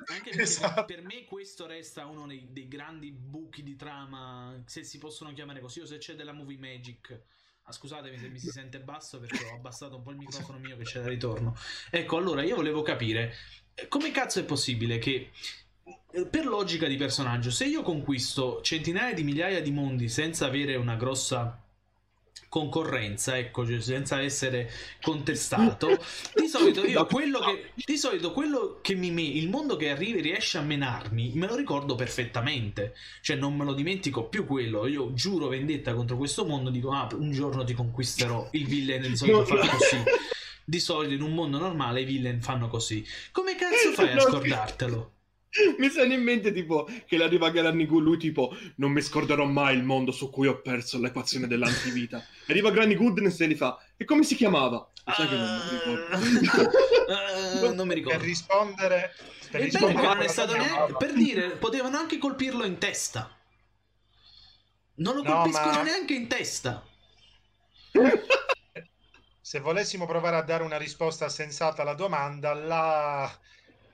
Anche esatto. per me questo resta uno dei, dei, grandi buchi di trama, se si possono chiamare così, o se c'è della movie magic. Ah, scusatemi se mi si sente basso perché ho abbassato un po' il microfono mio che c'è da ritorno. Ecco, allora io volevo capire come cazzo è possibile che per logica di personaggio, se io conquisto centinaia di migliaia di mondi senza avere una grossa concorrenza, ecco, cioè senza essere contestato, di solito io quello che di solito quello che mi me, il mondo che arriva riesce a menarmi, me lo ricordo perfettamente. Cioè non me lo dimentico più quello. Io giuro vendetta contro questo mondo, dico "Ah, un giorno ti conquisterò". Il villain di solito fa così. Di solito in un mondo normale i villain fanno così. Come cazzo fai a scordartelo? mi sembra in mente tipo che arriva Granny Good, lui tipo non mi scorderò mai il mondo su cui ho perso l'equazione dell'antivita. Arriva Granny Goodness e li fa e come si chiamava? Mi sa che non mi ricordo. Uh, non mi ricordo. Per rispondere per, rispondere è stato neanche, per dire, potevano anche colpirlo in testa. Non lo colpiscono no, ma... neanche in testa. Se volessimo provare a dare una risposta sensata alla domanda, la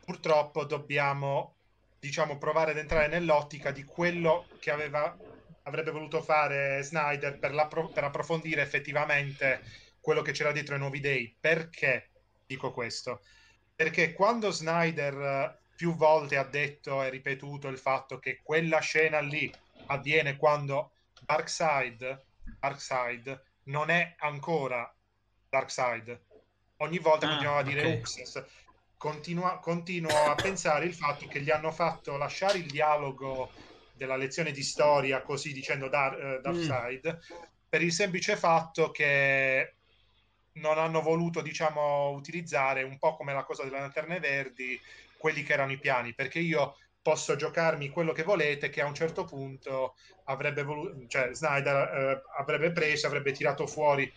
purtroppo dobbiamo diciamo provare ad entrare nell'ottica di quello che aveva, avrebbe voluto fare Snyder per, per approfondire effettivamente quello che c'era dietro ai nuovi dei. Perché dico questo? Perché quando Snyder più volte ha detto e ripetuto il fatto che quella scena lì avviene quando Darkseid, Darkseid non è ancora Darkseid. Ogni volta ah, continuava a dire okay. Continua, continuo a pensare il fatto che gli hanno fatto lasciare il dialogo della lezione di storia così dicendo Dar, uh, Darkseid mm. per il semplice fatto che non hanno voluto diciamo utilizzare un po' come la cosa delle lanterne verdi quelli che erano i piani perché io posso giocarmi quello che volete che a un certo punto avrebbe voluto cioè Snyder eh, avrebbe preso avrebbe tirato fuori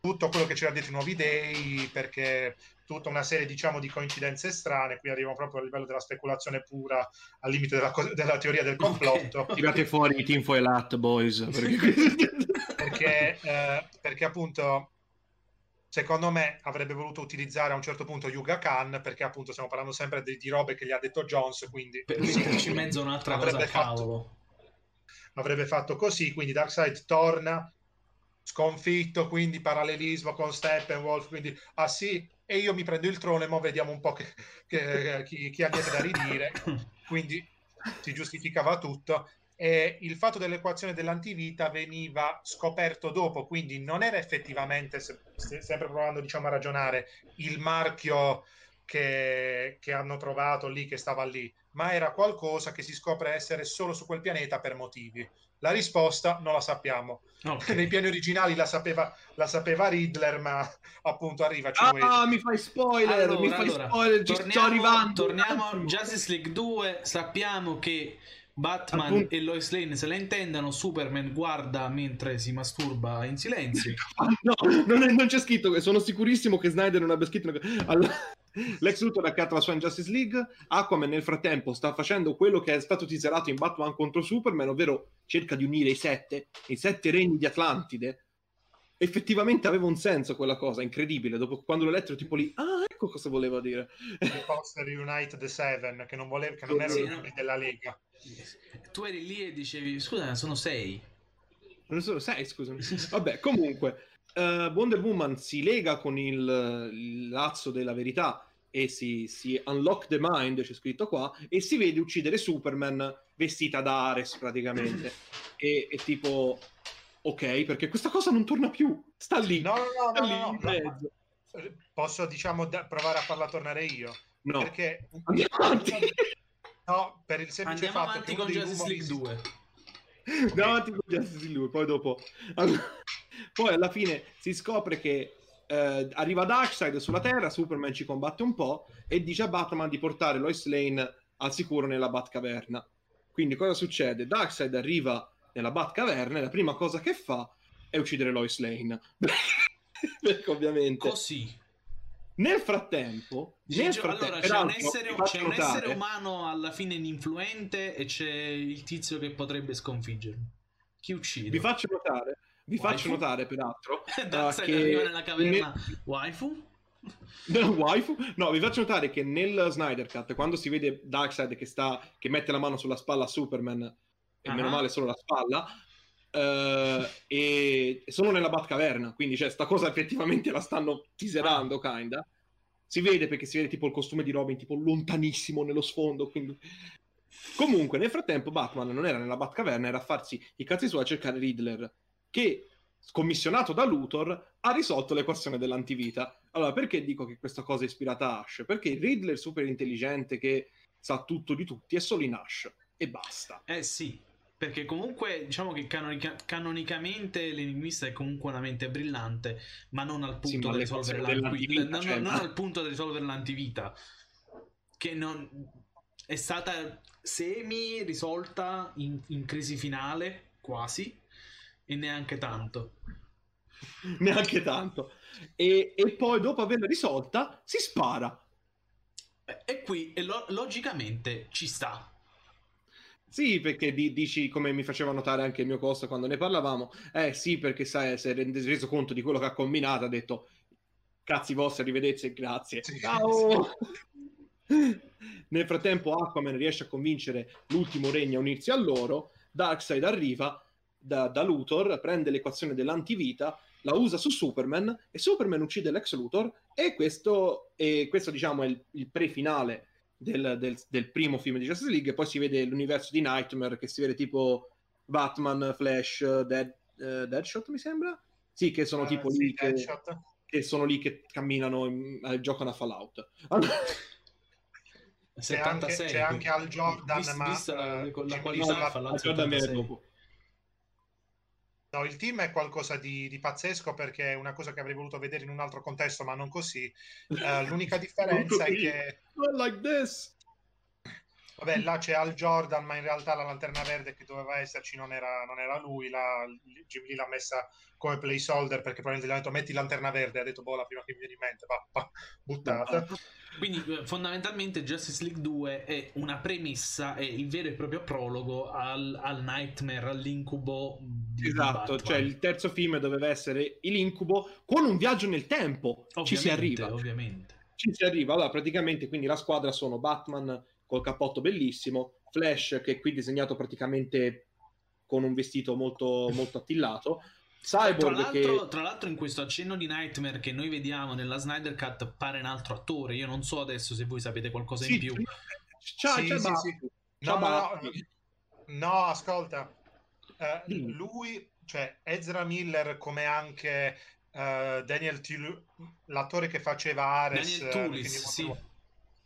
tutto quello che c'era dentro i nuovi dei perché tutta una serie diciamo di coincidenze strane. Qui arriviamo proprio a livello della speculazione pura al limite della, della teoria del complotto. Okay. tirate fuori i tinfoil hat boys perché, perché, eh, perché appunto secondo me avrebbe voluto utilizzare a un certo punto Yuga Khan perché appunto stiamo parlando sempre di, di robe che gli ha detto Jones quindi per metterci in mezzo un'altra cosa fatto, cavolo. Avrebbe fatto così quindi Darkseid torna sconfitto quindi parallelismo con Steppenwolf quindi ah sì e io mi prendo il trono e mo vediamo un po' che, che, chi, chi ha niente da ridire quindi si giustificava tutto e il fatto dell'equazione dell'antivita veniva scoperto dopo, quindi non era effettivamente, se, se, sempre provando diciamo, a ragionare, il marchio che, che, hanno trovato lì, che stava lì, ma era qualcosa che si scopre essere solo su quel pianeta per motivi. La risposta non la sappiamo. Okay. Nei piani originali la sapeva, la sapeva Riddler, ma appunto arriva. Ah, mi fai spoiler! Allora, mi fai allora, spoiler, torniamo, sto arrivando. Torniamo a Justice League 2. Sappiamo che Batman Appunto. e Lois Lane se la intendono, Superman guarda mentre si masturba in silenzio. no, non, è, non, c'è scritto, sono sicurissimo che Snyder non abbia scritto... Allora, Lex Luthor accanto alla sua in Justice League, Aquaman nel frattempo sta facendo quello che è stato teaserato in Batman contro Superman, ovvero cerca di unire i sette, i sette regni di Atlantide. Effettivamente aveva un senso quella cosa, incredibile. Dopo quando l'ho letto, tipo lì, ah, ecco cosa voleva dire. The Poster Unite the Seven, che non, voleva, che non erano sì, no. della Lega. Tu eri lì e dicevi, scusa, sono sei. Non sono sei, scusami. Vabbè, comunque, uh, Wonder Woman si lega con il, il lazzo della verità e si, si, unlock the mind, c'è scritto qua, e si vede uccidere Superman vestita da Ares praticamente. e, e tipo, ok, perché questa cosa non torna più, sta lì. No, no, no, no, no, no Posso, diciamo, da- provare a farla tornare io? No. Perché... Andiamo avanti. No, per il semplice Andiamo fatto che con Justice League 2. Andiamo avanti con Justice League 2, poi dopo... poi alla fine si scopre che eh, arriva Darkseid sulla Terra, Superman ci combatte un po' e dice a Batman di portare Lois Lane al sicuro nella Batcaverna. Quindi cosa succede? Darkseid arriva nella Batcaverna e la prima cosa che fa è uccidere Lois Lane. Perché ovviamente... Così. Nel frattempo, nel frattempo allora, c'è, un essere, c'è un essere, umano alla fine ininfluente e c'è il tizio che potrebbe sconfiggerlo. Chi uccide? Vi faccio notare, vi faccio notare peraltro uh, che arriva nella caverna ne... waifu? No, waifu? No, vi faccio notare che nel Snyder Cut, quando si vede Darkseid che, sta, che mette la mano sulla spalla a Superman, e uh-huh. meno male solo la spalla, Uh, e sono nella Batcaverna, quindi cioè, sta cosa effettivamente la stanno teaserando, ah. kinda. Si vede perché si vede tipo il costume di Robin tipo lontanissimo nello sfondo, quindi... Comunque, nel frattempo Batman non era nella Batcaverna, era a farsi i cazzi suoi a cercare Riddler, che, scommissionato da Luthor, ha risolto l'equazione dell'antivita. Allora, perché dico che questa cosa è ispirata a Ash? Perché il Riddler super intelligente che sa tutto di tutti è solo in Ash, e basta. Eh sì, perché comunque diciamo che canonica- canonicamente l'enigmista è comunque una mente brillante, ma non al punto, sì, di, risolvere l'antivita, non, cioè, non al punto di risolvere l'antivita, che non è stata semi risolta in, in crisi finale, quasi, e neanche tanto. neanche tanto. E, e, poi dopo averla risolta si spara. E, qui e lo- logicamente ci sta sì, perché di, dici, come mi faceva notare anche il mio costo quando ne parlavamo, eh sì, perché sai, si è reso conto di quello che ha combinato, ha detto, cazzi vostri, arrivederci e grazie. Sì. Ciao! Nel frattempo Aquaman riesce a convincere l'ultimo regno a unirsi a loro, Darkseid arriva da, da Luthor, prende l'equazione dell'antivita, la usa su Superman e Superman uccide l'ex Luthor e questo, e questo diciamo è il, il pre-finale del, del, del, primo film di Justice League, e poi si vede l'universo di Nightmare, che si vede tipo Batman, Flash, Dead, uh, Deadshot, mi sembra? Sì, che sono uh, tipo sì, lì che, che, sono lì che camminano, e giocano a Fallout. C'è anche, c'è anche, Al Jordan, Vis, ma vista la, la qualità Fallout Jordan viene dopo. No, il team è qualcosa di, di, pazzesco perché è una cosa che avrei voluto vedere in un altro contesto, ma non così. Uh, l'unica differenza è che... Not like this! Vabbè, là c'è Al Jordan, ma in realtà la lanterna verde che doveva esserci non era, non era lui. La, Jim Lee l'ha messa come placeholder perché probabilmente gli ha detto metti lanterna verde. Ha detto boh, la prima che mi viene in mente, va, va buttata. Quindi eh, fondamentalmente Justice League 2 è una premessa, è il vero e proprio prologo al, al Nightmare, all'incubo. Di esatto, cioè il terzo film doveva essere l'incubo con un viaggio nel tempo. Ovviamente, Ci si arriva. Ovviamente. Ci si arriva. Allora, praticamente quindi la squadra sono Batman col cappotto bellissimo, Flash che è qui disegnato praticamente con un vestito molto, molto attillato. Cyborg tra l'altro, che... tra l'altro in questo accenno di Nightmare che noi vediamo nella Snyder Cut pare un altro attore. Io non so adesso se voi sapete qualcosa sì, in più. Ciao, sì, sì, sì. No, no, no, ascolta. Uh, lui, cioè Ezra Miller, come anche uh, Daniel Tul- l'attore che faceva Ares, Daniel Tulis, uh, sì.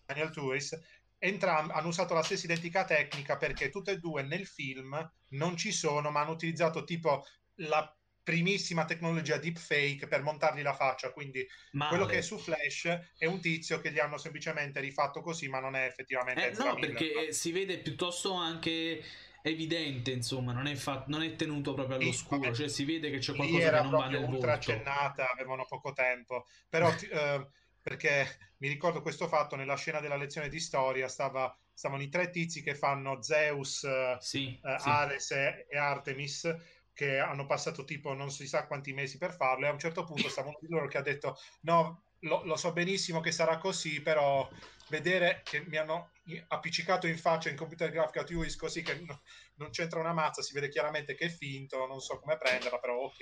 Daniel Tulis, entrambi hanno usato la stessa identica tecnica perché tutte e due nel film non ci sono, ma hanno utilizzato tipo la primissima tecnologia deepfake per montargli la faccia. Quindi Male. quello che è su Flash è un tizio che gli hanno semplicemente rifatto così, ma non è effettivamente. Eh, no, perché no? si vede piuttosto anche evidente, insomma, non è, fa- non è tenuto proprio all'oscuro, sì, cioè si vede che c'è qualcosa che non va nel ultra accennata, avevano poco tempo, però eh, perché mi ricordo questo fatto nella scena della lezione di storia stava, stavano i tre tizi che fanno Zeus, sì, uh, sì. Ares e, e, Artemis che hanno passato tipo non si sa quanti mesi per farlo e a un certo punto stava uno di loro che ha detto no lo, lo, so benissimo che sarà così però vedere che mi hanno appiccicato in faccia in computer graphic UX così che no, non c'entra una mazza si vede chiaramente che è finto non so come prenderla però ok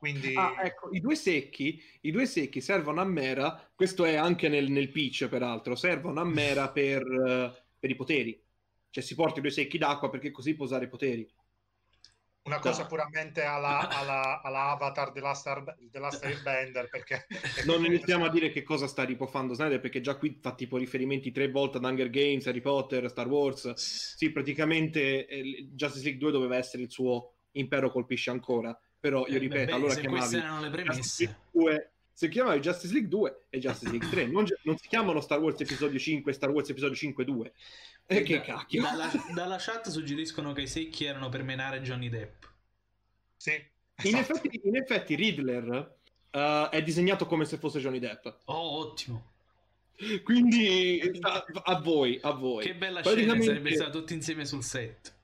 quindi... Ah, ecco, i due secchi, i due secchi servono a Mera, questo è anche nel, nel pitch peraltro, servono a Mera per, uh, per, i poteri. Cioè si porta i due secchi d'acqua perché così può usare i poteri. Una cosa no. puramente alla, alla, alla, avatar della Star, della Star Bender perché... non iniziamo a dire che cosa sta ripofando Snyder perché già qui fa tipo riferimenti tre volte ad Hunger Games, Harry Potter, Star Wars. Sì, praticamente eh, Justice League 2 doveva essere il suo impero colpisce ancora però io eh, ripeto, beh, allora se queste erano le premesse. 2, se chiamavi Justice League 2 e Justice League 3, non, non, si chiamano Star Wars episodio 5 e Star Wars episodio 5 2. E eh, che da, cacchio. Dalla, dalla, chat suggeriscono che i secchi erano per menare Johnny Depp. Sì. Esatto. In, effetti, in effetti Riddler uh, è disegnato come se fosse Johnny Depp. Oh, ottimo. Quindi a, a voi, a voi. Che bella scena sarebbe stato tutti insieme sul set.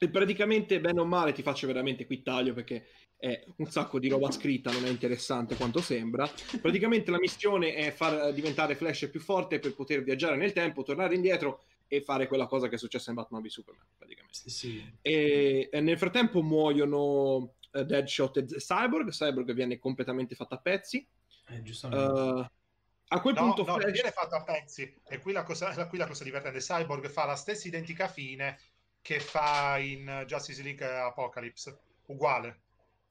E praticamente, bene o male, ti faccio veramente qui taglio perché è un sacco di roba scritta, non è interessante quanto sembra. Praticamente la missione è far diventare Flash più forte per poter viaggiare nel tempo, tornare indietro e fare quella cosa che è successa in Batman v Superman, praticamente. Sì, sì. E, e, nel frattempo muoiono uh, Deadshot e Cyborg, Cyborg viene completamente fatta a pezzi. Eh, giustamente. Uh, a quel no, punto no, Flash... viene fatto a pezzi e qui la, cosa, qui la cosa divertente Cyborg fa la stessa identica fine che fa in Justice League Apocalypse, uguale.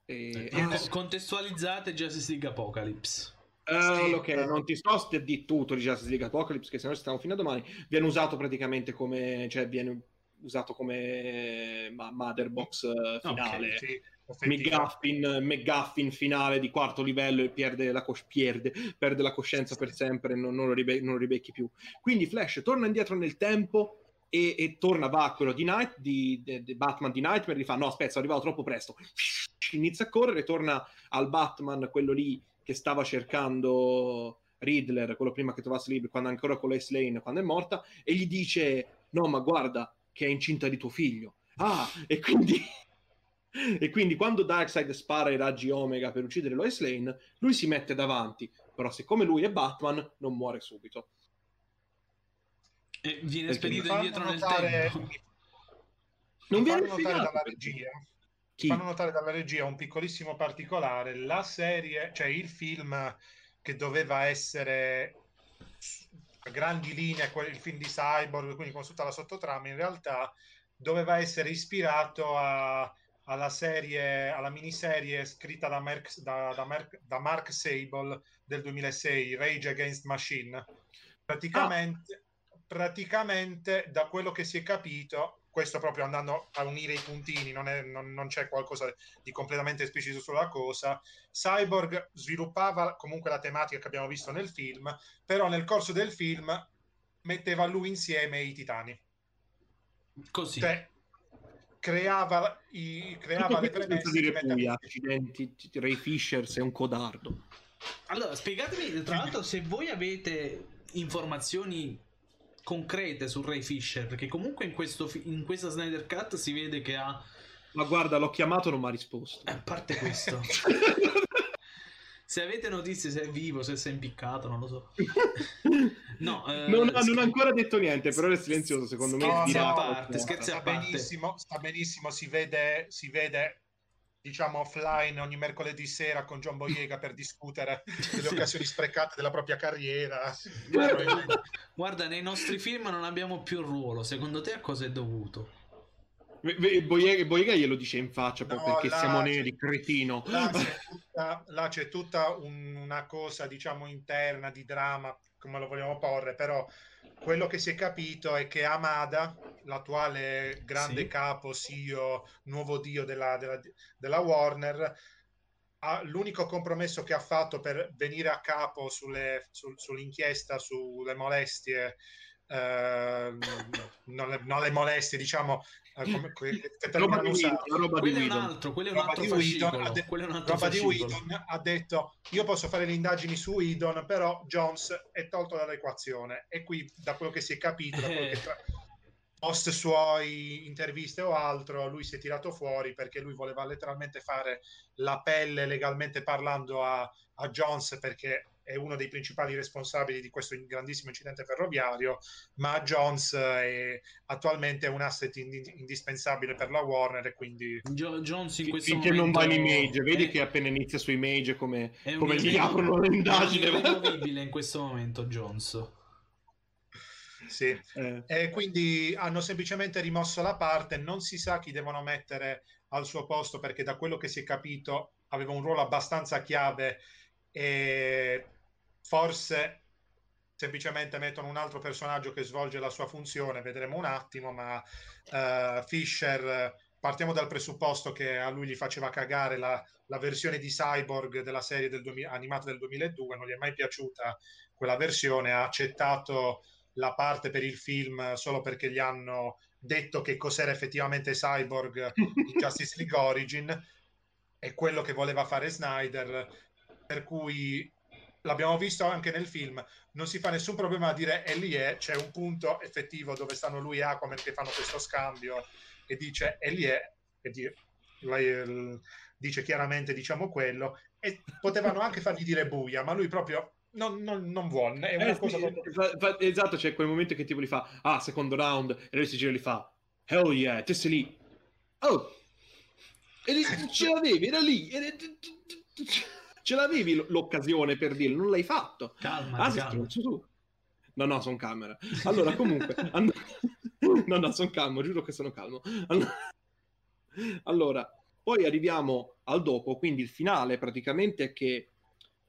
E... Ah, contestualizzate Justice League Apocalypse. Uh, sì, ok, non ti sto di tutto di Justice League Apocalypse, che se no stiamo fino a domani. Viene usato praticamente come, cioè viene usato come ma- motherbox uh, finale. Okay, sì. McGuffin, McGuffin finale di quarto livello e perde la, cos- pierde, perde la coscienza per sempre, non, non, lo ribe- non lo ribecchi più. Quindi Flash torna indietro nel tempo e, e, torna va a quello di, Night, di, di, di, Batman di Nightmare, gli fa no aspetta sono arrivato troppo presto, inizia a correre, torna al Batman, quello lì che stava cercando Riddler, quello prima che trovasse libero, quando ancora con Lois Lane, quando è morta, e gli dice no ma guarda che è incinta di tuo figlio. Ah, e quindi... e quindi quando Darkseid spara i raggi Omega per uccidere Lois Lane, lui si mette davanti, però siccome lui è Batman non muore subito. E viene spedito indietro notare, nel tempo. Non viene notare dalla regia. Chi? Fanno notare dalla regia un piccolissimo particolare. La serie, cioè il film che doveva essere a grandi linee il film di Cyborg, quindi con tutta la sottotrama, in realtà doveva essere ispirato a, alla serie, alla miniserie scritta da Mark, da, da, Mark, da Mark Sable del 2006, Rage Against Machine. Praticamente, ah. Praticamente, da quello che si è capito, questo proprio andando a unire i puntini, non, è, non, non c'è qualcosa di completamente esplicito sulla cosa. Cyborg sviluppava comunque la tematica che abbiamo visto nel film, però nel corso del film metteva lui insieme i titani. Così. Cioè, creava, i, creava le premesse. dire poi, accidenti, Ray Fisher sei un codardo. Allora, spiegatemi, tra l'altro, se voi avete informazioni concrete su Ray Fisher, perché comunque in, questo, in questa Snyder Cut si vede che ha... Ma guarda, l'ho chiamato, non mi ha risposto. A parte questo. se avete notizie se è vivo, se si è impiccato, non lo so. no, eh, non, ha, non, ha, ancora detto niente, però è silenzioso, secondo me. Scherzi a parte, scherzi a parte. Benissimo, sta benissimo, si vede, si vede diciamo offline ogni mercoledì sera con John Boyega per discutere delle occasioni sprecate della propria carriera. Guarda, guarda, nei nostri film non abbiamo più ruolo. Secondo te a cosa è dovuto? Boyega, Boyega glielo dice in faccia no, perché siamo neri, cretino. Là c'è tutta, là c'è tutta un, una cosa, diciamo, interna di dramma, come lo vogliamo porre, però quello che si è capito è che Amada, l'attuale grande sì. capo, CEO, nuovo dio della, della, della Warner, ha, l'unico compromesso che ha fatto per venire a capo sulle, sul, sull'inchiesta sulle molestie Uh, non, le, non, le, molestie, diciamo, come, che, che roba di Whedon, roba quello di è un altro, quello è un altro Whedon, ha, de- roba di Whedon ha detto io posso fare le indagini su Whedon, però Jones è tolto dall'equazione. E qui da quello che si è capito, da quello che tra- post suoi interviste o altro, lui si è tirato fuori perché lui voleva letteralmente fare la pelle legalmente parlando a, a Jones perché è uno dei principali responsabili di questo grandissimo incidente ferroviario, ma Jones è attualmente un asset ind- indispensabile per la Warner e quindi... Jo- Jones in questo Finché momento... non va in Image, vedi è... che appena inizia su Image come, come gli aprono le indagini. È irremovibile in questo momento Jones. Sì, eh. e quindi hanno semplicemente rimosso la parte, non si sa chi devono mettere al suo posto perché da quello che si è capito aveva un ruolo abbastanza chiave e forse semplicemente mettono un altro personaggio che svolge la sua funzione, vedremo un attimo, ma uh, Fisher, partiamo dal presupposto che a lui gli faceva cagare la, la versione di Cyborg della serie del 2000, animata del 2002, non gli è mai piaciuta quella versione, ha accettato la parte per il film solo perché gli hanno detto che cos'era effettivamente Cyborg in Justice League Origin, è quello che voleva fare Snyder, per cui l'abbiamo visto anche nel film, non si fa nessun problema a dire e lì è, c'è un punto effettivo dove stanno lui e Aquaman che fanno questo scambio e dice e lì è, e di, lei, dice chiaramente diciamo quello, e potevano anche fargli dire buia, ma lui proprio non, non, non vuole. È una eh, cosa sì, proprio... esatto, c'è quel momento che tipo gli fa, ah, secondo round, e lui si gira e gli fa, hell yeah, te sei lì. Oh, e ce l'avevi, era lì. Era ce l'avevi l'occasione per dirlo, non l'hai fatto. Calma, ah, calma. Tu. No, no, sono camera. Allora, comunque, and... no, no, sono calmo, giuro che sono calmo. Allora, poi arriviamo al dopo, quindi il finale praticamente è che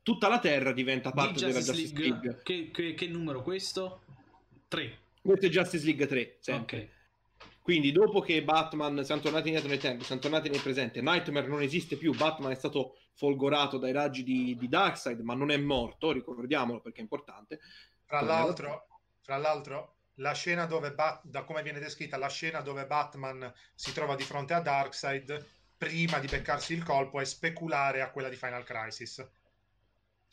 tutta la Terra diventa parte della Justice League. League. Che, che, che, numero questo? 3. Questo è Justice League 3, sempre. Ok. Quindi dopo che Batman siamo tornati indietro nel tempo, siamo tornati nel presente, Nightmare non esiste più, Batman è stato folgorato dai raggi di, di Darkseid, ma non è morto, ricordiamolo perché è importante. Tra l'altro, fra l'altro la scena dove, Bat- da come viene descritta, la scena dove Batman si trova di fronte a Darkseid prima di beccarsi il colpo è speculare a quella di Final Crisis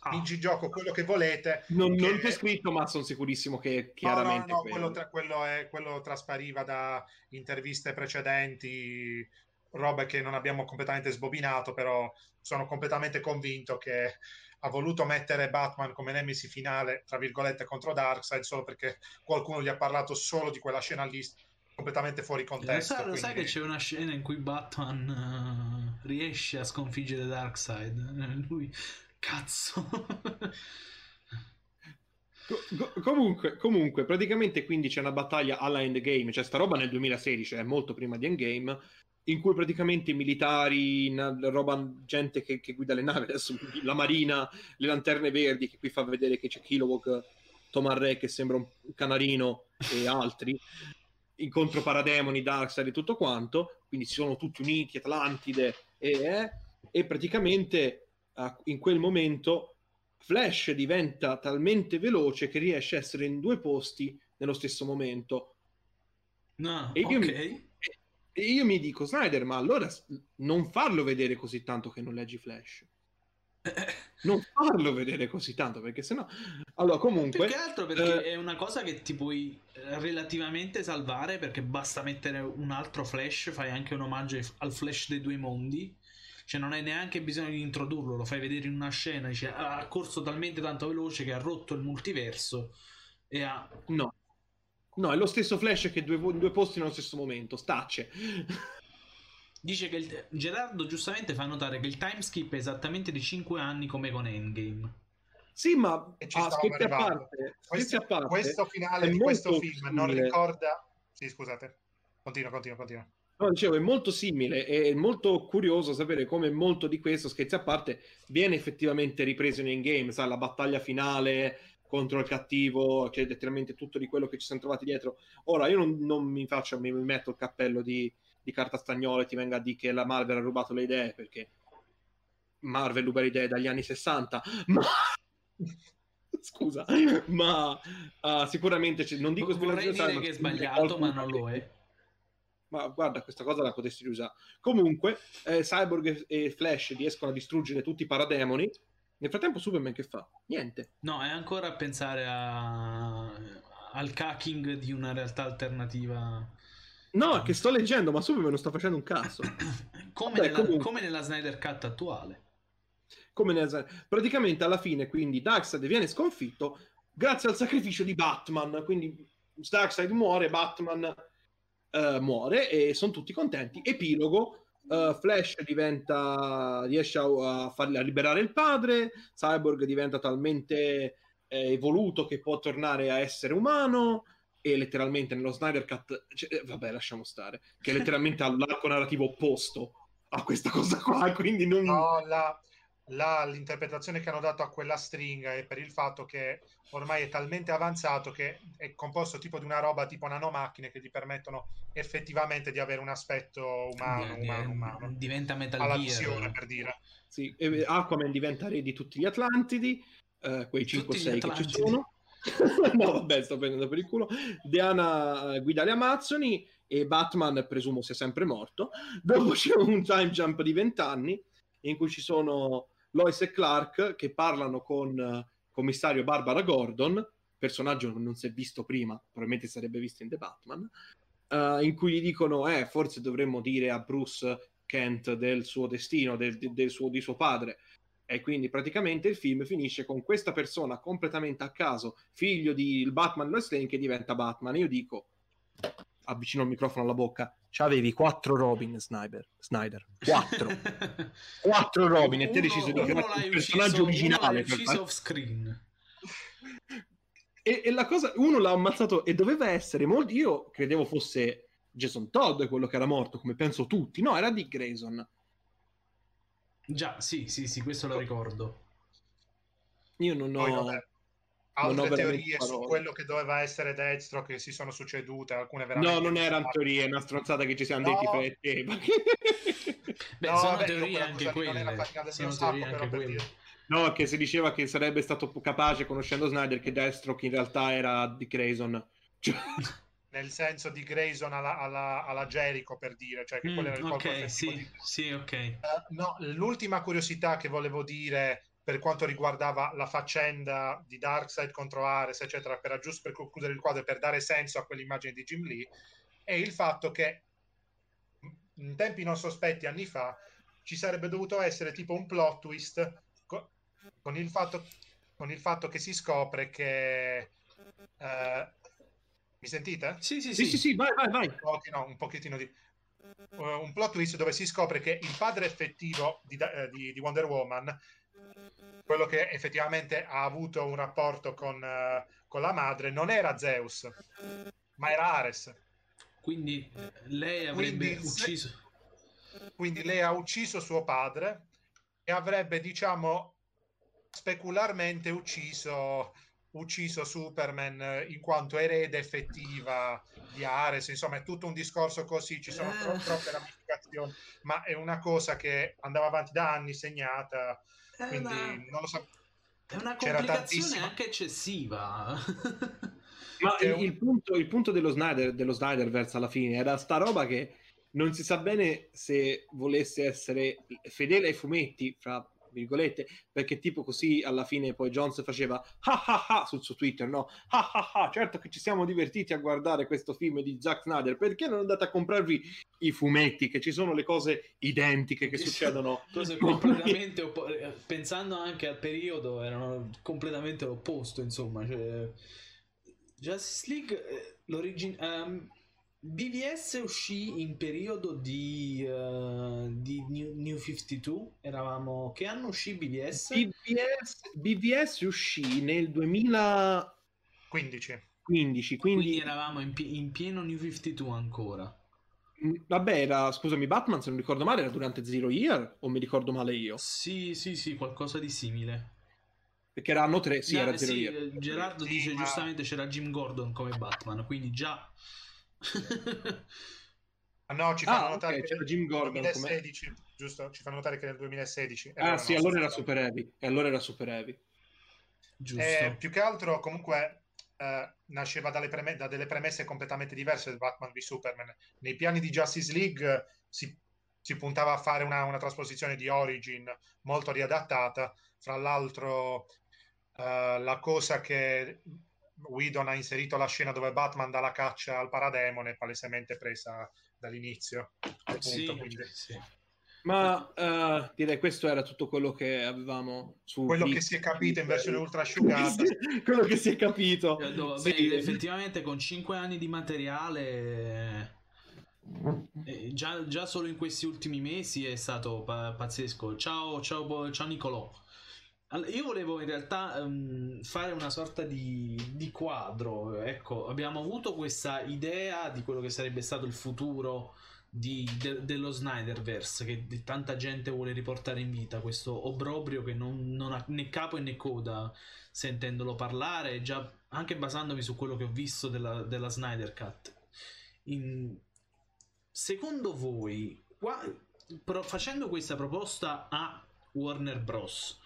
ah. vinci gioco quello che volete. Non, che... non c'è scritto, ma sono sicurissimo che chiaramente. No, no, no quello, tra, quello, è, quello traspariva da interviste precedenti, robe che non abbiamo completamente sbobinato, però sono completamente convinto che ha voluto mettere Batman come nemesi finale, tra virgolette, contro Darkseid solo perché qualcuno gli ha parlato solo di quella scena lì completamente fuori contesto. Lo sai, quindi... lo sai che c'è una scena in cui Batman uh, riesce a sconfiggere Darkseid? Lui Cazzo. Co- comunque, comunque, praticamente quindi c'è una battaglia alla Endgame, cioè sta roba nel 2016, è molto prima di Endgame, in cui praticamente i militari, roba, gente che, che, guida le navi, adesso la marina, le lanterne verdi, che qui fa vedere che c'è Kilowog, Tomar Re che sembra un canarino e altri, incontro parademoni, Darkseid e tutto quanto, quindi si sono tutti uniti, Atlantide, e, eh, e praticamente uh, in quel momento Flash diventa talmente veloce che riesce a essere in due posti nello stesso momento. No, e io, okay. mi, e io mi dico, Snyder, ma allora non farlo vedere così tanto che non leggi Flash. non farlo vedere così tanto perché sennò allora comunque più che altro perché eh... è una cosa che ti puoi relativamente salvare perché basta mettere un altro flash fai anche un omaggio al flash dei due mondi cioè non hai neanche bisogno di introdurlo, lo fai vedere in una scena, dice ah, ha corso talmente tanto veloce che ha rotto il multiverso e ha... No, no, è lo stesso Flash che due, due posti nello stesso momento, stacce. Dice che il... Gerardo giustamente fa notare che il timeskip è esattamente di 5 anni come con Endgame. Sì, ma ah, scherzi a parte, questo, a parte, questo finale di questo film simile. non ricorda... Sì, scusate. Continua, continua, continua. No, dicevo, è molto simile, è molto curioso sapere come molto di questo, scherzi a parte, viene effettivamente ripreso in game, sai, la battaglia finale contro il cattivo, che è letteralmente tutto di quello che ci siamo trovati dietro. Ora, io non, non mi faccio, mi metto il cappello di, di carta stagnola e ti venga a dire che la Marvel ha rubato le idee, perché Marvel ruba le idee dagli anni 60, ma... Scusa, ma uh, sicuramente non dico vorrei dire che è sbagliato, ma non lo è ma guarda, questa cosa la potresti riusare. Comunque, eh, Cyborg e Flash riescono a distruggere tutti i parademoni. Nel frattempo, Superman che fa? Niente. No, è ancora a pensare a... al cacking di una realtà alternativa. No, che sto leggendo, ma Superman non sta facendo un cazzo. come, Vabbè, nella, come, nella, Snyder Cut attuale. Come nella... Praticamente alla fine, quindi, Darkseid viene sconfitto grazie al sacrificio di Batman. Quindi Darkseid muore, Batman uh, muore e sono tutti contenti. Epilogo, uh, Flash diventa, riesce a, a, farli, a liberare il padre, Cyborg diventa talmente eh, evoluto che può tornare a essere umano e letteralmente nello Snyder Cut, cioè, eh, vabbè lasciamo stare, che letteralmente ha l'arco narrativo opposto a questa cosa qua, quindi non... No, la, la, l'interpretazione che hanno dato a quella stringa è per il fatto che ormai è talmente avanzato che è composto tipo di una roba tipo nanomacchine che gli permettono effettivamente di avere un aspetto umano, umano, umano. Diventa Metal Gear. per dire. Sì, Aquaman diventa re di tutti gli Atlantidi, eh, quei 5-6 che ci sono. no, vabbè, sto prendendo per il culo. Diana eh, guida le Amazzoni e Batman, presumo sia sempre morto. Dopo c'è un time jump di 20 anni in cui ci sono Lois e Clark che parlano con uh, commissario Barbara Gordon, personaggio che non si è visto prima, probabilmente sarebbe visto in The Batman, uh, in cui gli dicono, eh, forse dovremmo dire a Bruce Kent del suo destino, del, del suo, di suo padre. E quindi praticamente il film finisce con questa persona completamente a caso, figlio di Batman Lois Lane, che diventa Batman. Io dico, avvicino il microfono alla bocca, c'avevi quattro Robin Snyder, Snyder. quattro. Quattro Robin e te hai deciso di creare il personaggio originale per far... off screen e, e, la cosa uno l'ha ammazzato e doveva essere molto io credevo fosse Jason Todd quello che era morto come penso tutti. No era Dick Grayson. Già sì sì sì questo lo ricordo. Io non ho Poi, altre teorie su quello che doveva essere destro che si sono succedute, alcune veramente... No, non erano teorie, è una stronzata che ci siamo no. detti per te. Beh, no, sono vabbè, teorie anche quelle. Sono teorie anche quelle. No, che si diceva che sarebbe stato capace, conoscendo Snyder, che Destro in realtà era di Grayson. Cioè... Nel senso di Grayson alla, alla, alla Jericho, per dire. Cioè che mm, quello era il okay, sì, di... sì, ok. Uh, no, l'ultima curiosità che volevo dire per quanto riguardava la faccenda di Darkseid contro Ares, eccetera, per, giusto per concludere il quadro e per dare senso a quell'immagine di Jim Lee, è il fatto che in tempi non sospetti, anni fa, ci sarebbe dovuto essere tipo un plot twist co- con, il, fatto, con il fatto che si scopre che... Uh, mi sentite? Sì, sì, sì, sì, sì vai, vai, vai. Un pochettino, un pochettino di... Uh, un plot twist dove si scopre che il padre effettivo di, uh, di, di Wonder Woman quello che effettivamente ha avuto un rapporto con, uh, con la madre non era Zeus, ma era Ares. Quindi lei avrebbe quindi, ucciso. Quindi lei ha ucciso suo padre e avrebbe, diciamo, specularmente ucciso ucciso Superman in quanto erede effettiva di Ares, insomma è tutto un discorso così, ci sono tro- eh. troppe ramificazioni, ma è una cosa che andava avanti da anni segnata, è quindi una... non lo so. È una complicazione anche eccessiva. ma il, il, punto, il punto dello Snyder, dello Snyderverse alla fine era sta roba che non si sa bene se volesse essere fedele ai fumetti, fra virgolette, perché tipo così alla fine poi Jones faceva ha ha ha sul suo Twitter, no? Ha ha ha, certo che ci siamo divertiti a guardare questo film di Zack Snyder, perché non andate a comprarvi i fumetti, che ci sono le cose identiche che succedono? Cose completamente oppo- eh, pensando anche al periodo, erano completamente l'opposto, insomma, cioè... Justice League, eh, l'origine... Um BVS uscì in periodo di, uh, di New, New, 52. Eravamo. Che anno uscì BVS? BVS, BVS uscì nel 2015. 15, quindi... quindi eravamo in, in, pieno New 52 ancora. Mm, vabbè, era, scusami, Batman, se non ricordo male, era durante Zero Year o mi ricordo male io? Sì, sì, sì, qualcosa di simile. Perché era anno 3, sì, no, era Zero sì, Year. Gerardo dice giustamente c'era Jim Gordon come Batman, quindi già ah, no, ci fanno ah, notare okay, che Jim Gordon 2016, come... giusto? Ci fanno notare che nel 2016. Ah, sì, allora era super heavy. E allora era super heavy. Giusto. Eh, più che altro, comunque, eh, nasceva preme- da delle premesse completamente diverse del Batman v Superman. Nei piani di Justice League si, si puntava a fare una, una, trasposizione di Origin molto riadattata. Fra l'altro, eh, la cosa che Whedon ha inserito la scena dove Batman dà la caccia al parademone, palesemente presa dall'inizio. Appunto, sì, quindi... sì. Ma uh, direi questo era tutto quello che avevamo su quello che si è capito in versione ultra asciugata. quello che si è capito. Beh, sì. effettivamente con 5 anni di materiale eh, già, già, solo in questi ultimi mesi è stato pa- pazzesco. Ciao, ciao, ciao Nicolò. Allora, io volevo in realtà um, fare una sorta di, di, quadro. Ecco, abbiamo avuto questa idea di quello che sarebbe stato il futuro di, de, dello Snyderverse, che tanta gente vuole riportare in vita. Questo obbrobrio che non, non, ha né capo né coda sentendolo parlare, già anche basandomi su quello che ho visto della, della Snyder Cut. In... Secondo voi, qua, pro, facendo questa proposta a Warner Bros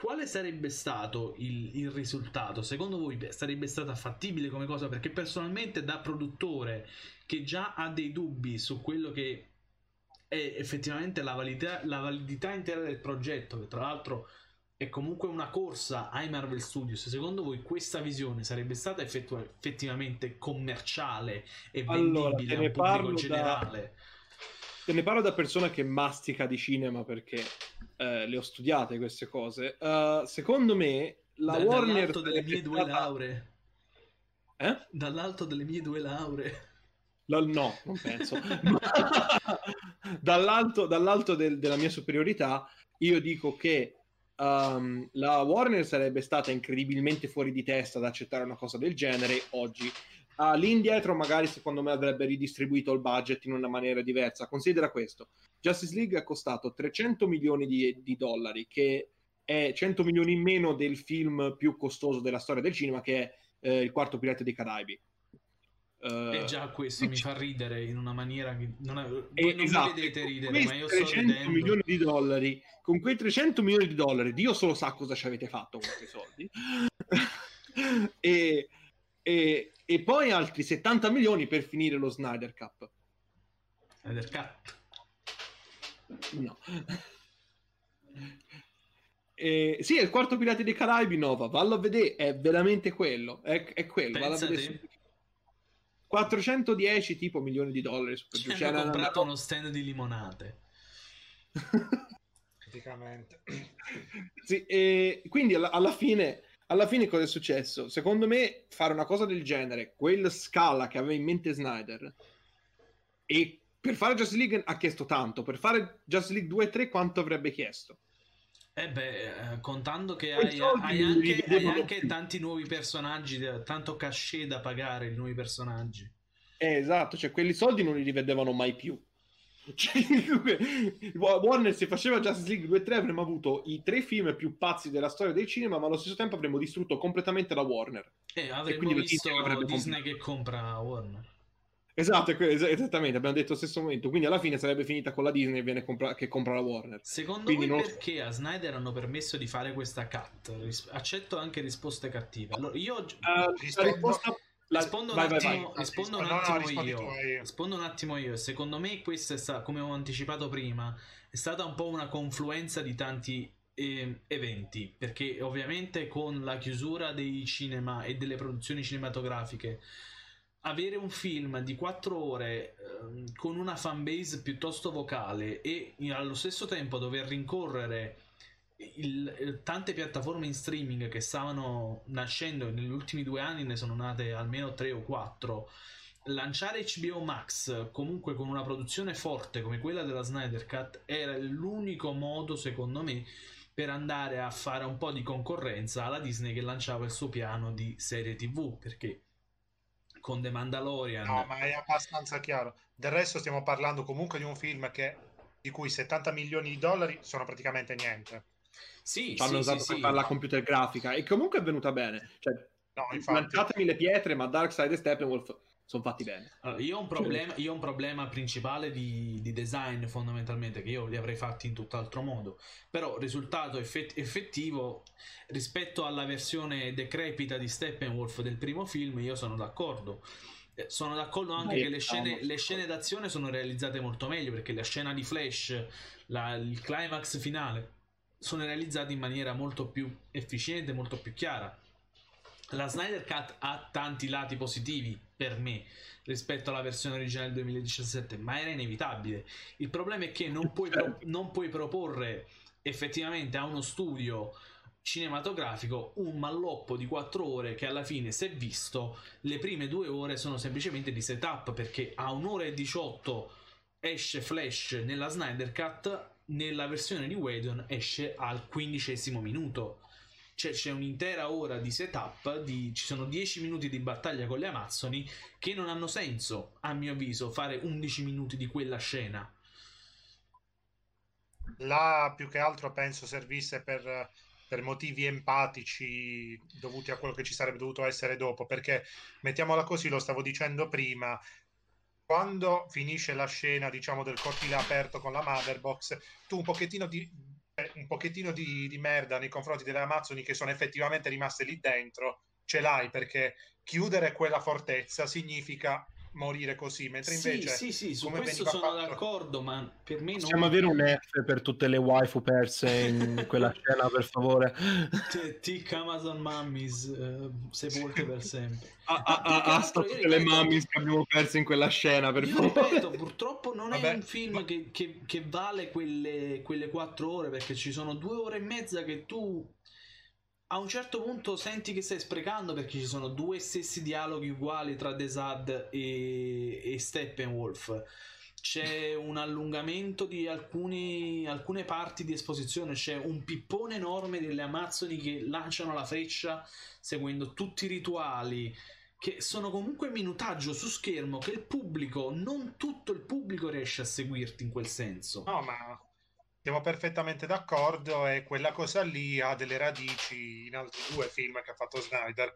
quale sarebbe stato il, il, risultato? Secondo voi sarebbe stata fattibile come cosa? Perché personalmente da produttore che già ha dei dubbi su quello che è effettivamente la validità, la validità intera del progetto, che tra l'altro è comunque una corsa ai Marvel Studios, secondo voi questa visione sarebbe stata effettu- effettivamente commerciale e vendibile allora, a un pubblico generale? Da Te ne parlo da persona che mastica di cinema perché eh, le ho studiate queste cose. Uh, secondo me la da, Warner... Dall'alto delle mie due lauree. Eh? Dall'alto delle mie due lauree. La, no, non penso. dall'alto, dall'alto del, della mia superiorità, io dico che um, la Warner sarebbe stata incredibilmente fuori di testa ad accettare una cosa del genere oggi uh, lì indietro magari secondo me avrebbe ridistribuito il budget in una maniera diversa. Considera questo, Justice League ha costato 300 milioni di, di dollari, che è 100 milioni in meno del film più costoso della storia del cinema, che è eh, Il quarto pirata dei Caraibi. Uh, e già questo mi fa ridere in una maniera che non, è, voi non esatto, mi vedete ridere, ma io sto 300 ridendo. milioni di dollari, con quei 300 milioni di dollari, Dio solo sa cosa ci avete fatto con quei soldi. e, e, e poi altri 70 milioni per finire lo Snyder Cup. Snyder Cup? No. Eh, sì, è il quarto Pirati dei Caraibi Nova, vallo a vedere, è veramente quello, è, è quello, vallo a vedere 410 tipo milioni di dollari. Ci cioè, hanno comprato uno stand di limonate. Praticamente. sì, e quindi alla, alla fine alla fine cosa è successo? Secondo me fare una cosa del genere, quella scala che aveva in mente Snyder, e per fare Justice League ha chiesto tanto, per fare Justice League 2 e 3 quanto avrebbe chiesto? Eh beh, eh, contando che hai, hai, anche, hai anche tanti nuovi personaggi, tanto cachet da pagare i nuovi personaggi. Eh, esatto, cioè quelli soldi non li rivedevano mai più. Cioè, Warner se faceva Justice League 2 3 avremmo avuto i tre film più pazzi della storia del cinema, ma allo stesso tempo avremmo distrutto completamente la Warner. Eh, avremmo e visto Disney che compra Warner. Esatto, esattamente, abbiamo detto allo stesso momento. Quindi alla fine sarebbe finita con la Disney che, compra- che compra la Warner. Secondo Quindi voi non... perché a Snyder hanno permesso di fare questa cut? Accetto anche risposte cattive. Allora, io... Uh, la risposta... La... Rispondo, vai, un attimo, vai, rispondo, un attimo, no, no, io. rispondo un attimo io. Secondo me, questa è stata, come ho anticipato prima, è stata un po' una confluenza di tanti eh, eventi. Perché ovviamente con la chiusura dei cinema e delle produzioni cinematografiche avere un film di 4 ore eh, con una fanbase piuttosto vocale e allo stesso tempo dover rincorrere il, il, tante piattaforme in streaming che stavano nascendo negli ultimi due anni ne sono nate almeno 3 o 4 lanciare HBO Max comunque con una produzione forte come quella della Snyder Cut era l'unico modo secondo me per andare a fare un po' di concorrenza alla Disney che lanciava il suo piano di serie tv perché con The Mandalorian. No, ma è abbastanza chiaro. Del resto stiamo parlando comunque di un film che, di cui 70 milioni di dollari sono praticamente niente. Sì, ci hanno sì, usato sì, per sì. fare la computer grafica e comunque è venuta bene. Cioè, no, lanciatemi le pietre, ma Darkseid e Steppenwolf sono fatti bene. Allora, io, ho problema, io, ho un problema, principale di, di, design fondamentalmente che io li avrei fatti in tutt'altro modo, però risultato effett- effettivo rispetto alla versione decrepita di Steppenwolf del primo film io sono d'accordo. Eh, sono d'accordo anche Beh, che le scene, le scene, d'azione sono realizzate molto meglio perché la scena di Flash, la, il climax finale sono realizzati in maniera molto più efficiente, molto più chiara la Snyder Cut ha tanti lati positivi per me rispetto alla versione originale del 2017, ma era inevitabile. Il problema è che non puoi, pro- non puoi proporre effettivamente a uno studio cinematografico un malloppo di 4 ore che alla fine se visto le prime due ore sono semplicemente di setup perché a un'ora e 18 esce Flash nella Snyder Cut nella versione di Whedon esce al quindicesimo minuto cioè, c'è un'intera ora di setup, di, ci sono 10 minuti di battaglia con le Amazzoni che non hanno senso, a mio avviso, fare 11 minuti di quella scena. Là più che altro penso servisse per, per motivi empatici dovuti a quello che ci sarebbe dovuto essere dopo, perché mettiamola così, lo stavo dicendo prima, quando finisce la scena, diciamo, del cortile aperto con la Motherbox, tu un pochettino di, un pochettino di, di merda nei confronti delle Amazzoni che sono effettivamente rimaste lì dentro, ce l'hai perché chiudere quella fortezza significa morire così, mentre invece... Sì, sì, sì, su questo sono fatto... d'accordo, ma per me non... Possiamo avere un F per tutte le waifu perse in quella scena, per favore? Tic Amazon Mummies, uh, sepolte per sempre. Ah, ah, ah, ah tutte ripeto, le mummies che abbiamo perso in quella scena, per favore. Ripeto, purtroppo non Vabbè. è un film che, che, che vale quelle, quelle quattro ore, perché ci sono due ore e mezza che tu a un certo punto senti che stai sprecando perché ci sono due stessi dialoghi uguali tra Desad e, e Steppenwolf. C'è un allungamento di alcuni, alcune parti di esposizione, c'è un pippone enorme delle Amazzoni che lanciano la freccia seguendo tutti i rituali che sono comunque minutaggio su schermo che il pubblico, non tutto il pubblico riesce a seguirti in quel senso. No, ma siamo perfettamente d'accordo e quella cosa lì ha delle radici in altri due film che ha fatto Snyder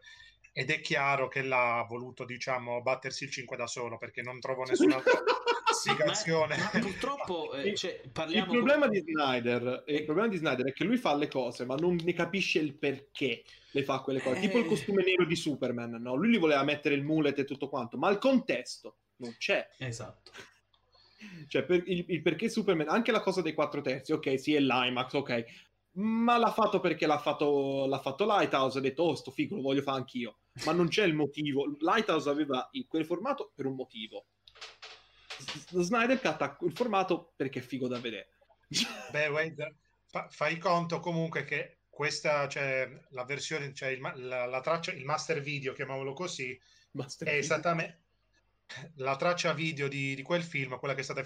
ed è chiaro che l'ha voluto, diciamo, battersi il 5 da solo perché non trovo nessun'altra spiegazione. Ma, ma purtroppo eh, cioè, parliamo... il, problema di Snyder, il problema di Snyder è che lui fa le cose, ma non ne capisce il perché le fa quelle cose. Eh... Tipo il costume nero di Superman, no? Lui gli voleva mettere il mullet e tutto quanto, ma il contesto non c'è. Esatto cioè, per il, il, perché Superman, anche la cosa dei quattro terzi, ok, sì, è l'IMAX, ok, ma l'ha fatto perché l'ha fatto, l'ha fatto Lighthouse, ha detto, oh, sto figo, lo voglio fare anch'io. Ma non c'è il motivo. Lighthouse aveva il, quel formato per un motivo. Snyder Cut ha quel formato perché è figo da vedere. Beh, Wade, fa, fai conto comunque che questa, cioè, la versione, cioè il, la, la, traccia, il master video, chiamiamolo così, master è video. esattamente la traccia video di, di, quel film, quella che è stata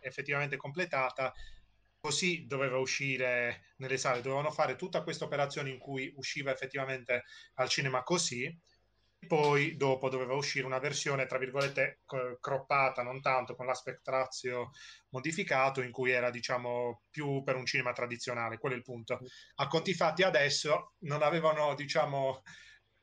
effettivamente completata, così doveva uscire nelle sale, dovevano fare tutta questa operazione in cui usciva effettivamente al cinema così, poi dopo doveva uscire una versione tra virgolette croppata, non tanto con l'aspect ratio modificato in cui era diciamo più per un cinema tradizionale, quello è il punto. A conti fatti adesso non avevano diciamo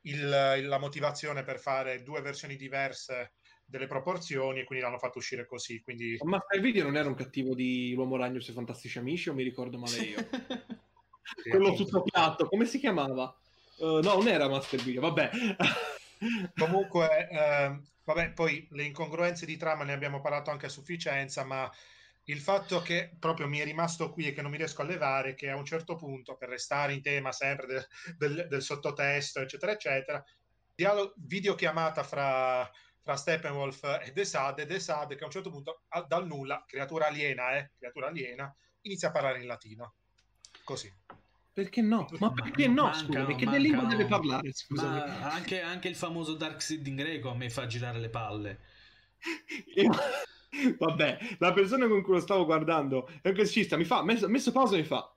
il, la motivazione per fare due versioni diverse delle proporzioni e quindi l'hanno fatto uscire così. Quindi... Ma il video non era un cattivo di L'Uomo Ragno e i Fantastici Amici o mi ricordo male io? sì, Quello tutto piatto, come si chiamava? Uh, no, non era Master Video, vabbè. Comunque, eh, vabbè, poi le incongruenze di trama ne abbiamo parlato anche a sufficienza, ma il fatto che proprio mi è rimasto qui e che non mi riesco a levare, che a un certo punto, per restare in tema sempre del, del, del sottotesto, eccetera, eccetera, dialo- videochiamata fra fra Steppenwolf e Desade, Desade che a un certo punto dal nulla, creatura aliena, eh, creatura aliena, inizia a parlare in latino. Così. Perché no? Ma perché no? Mancano, scusami, che lingua deve parlare? Scusami. Anche, anche, il famoso Dark Seed in greco a me fa girare le palle. Vabbè, la persona con cui lo stavo guardando è un classicista, mi fa, messo, messo pausa e mi fa,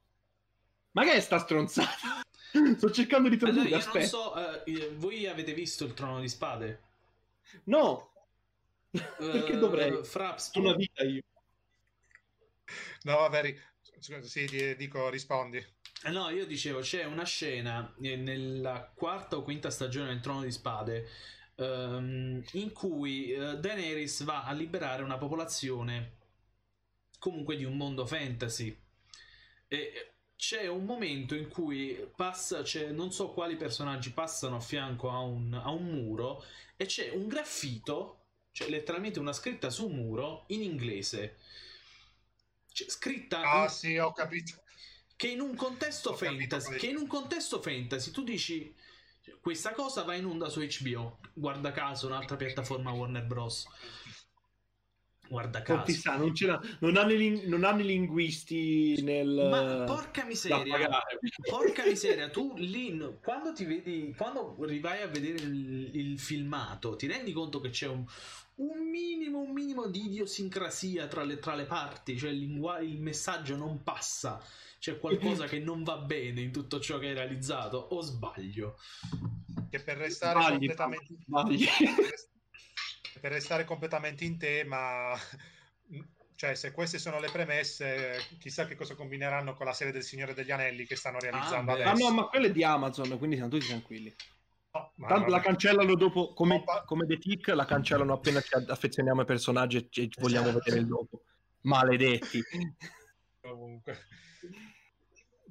ma che è sta stronzata? Sto cercando di tradurre, allora, aspetta. So, uh, voi avete visto il Trono di Spade? No! Perché dovrei? Uh, Fraps, tu... una vita io. No, vabbè, sì, dico, rispondi. Eh no, io dicevo, c'è una scena nella quarta o quinta stagione del Trono di Spade um, in cui uh, Daenerys va a liberare una popolazione comunque di un mondo fantasy. E c'è un momento in cui passa, non so quali personaggi passano a fianco a un, a un muro e c'è un graffito, cioè letteralmente una scritta su un muro in inglese. Cioè, scritta... Ah in... sì, ho capito. Che in un contesto ho fantasy, che in un contesto fantasy tu dici questa cosa va in onda su HBO, guarda caso un'altra piattaforma Warner Bros. Guarda caso. Sa, non, non, hanno i, non, hanno i, linguisti nel... Ma porca miseria, porca miseria, tu lì, quando ti vedi, quando rivai a vedere il, il filmato, ti rendi conto che c'è un, un minimo, un minimo di idiosincrasia tra le, tra le parti, cioè il, lingua, il messaggio non passa, c'è qualcosa che non va bene in tutto ciò che hai realizzato, o sbaglio? Che per restare sbagli, completamente... Sbagli per restare completamente in tema, cioè se queste sono le premesse, chissà che cosa combineranno con la serie del Signore degli Anelli che stanno realizzando ah, adesso. Ah no, ma quella è di Amazon, quindi siamo tutti tranquilli. No, Tanto la cancellano dopo, come, come The Tick, la cancellano appena ci affezioniamo ai personaggi e, e vogliamo esatto. vedere il dopo. Maledetti. Comunque.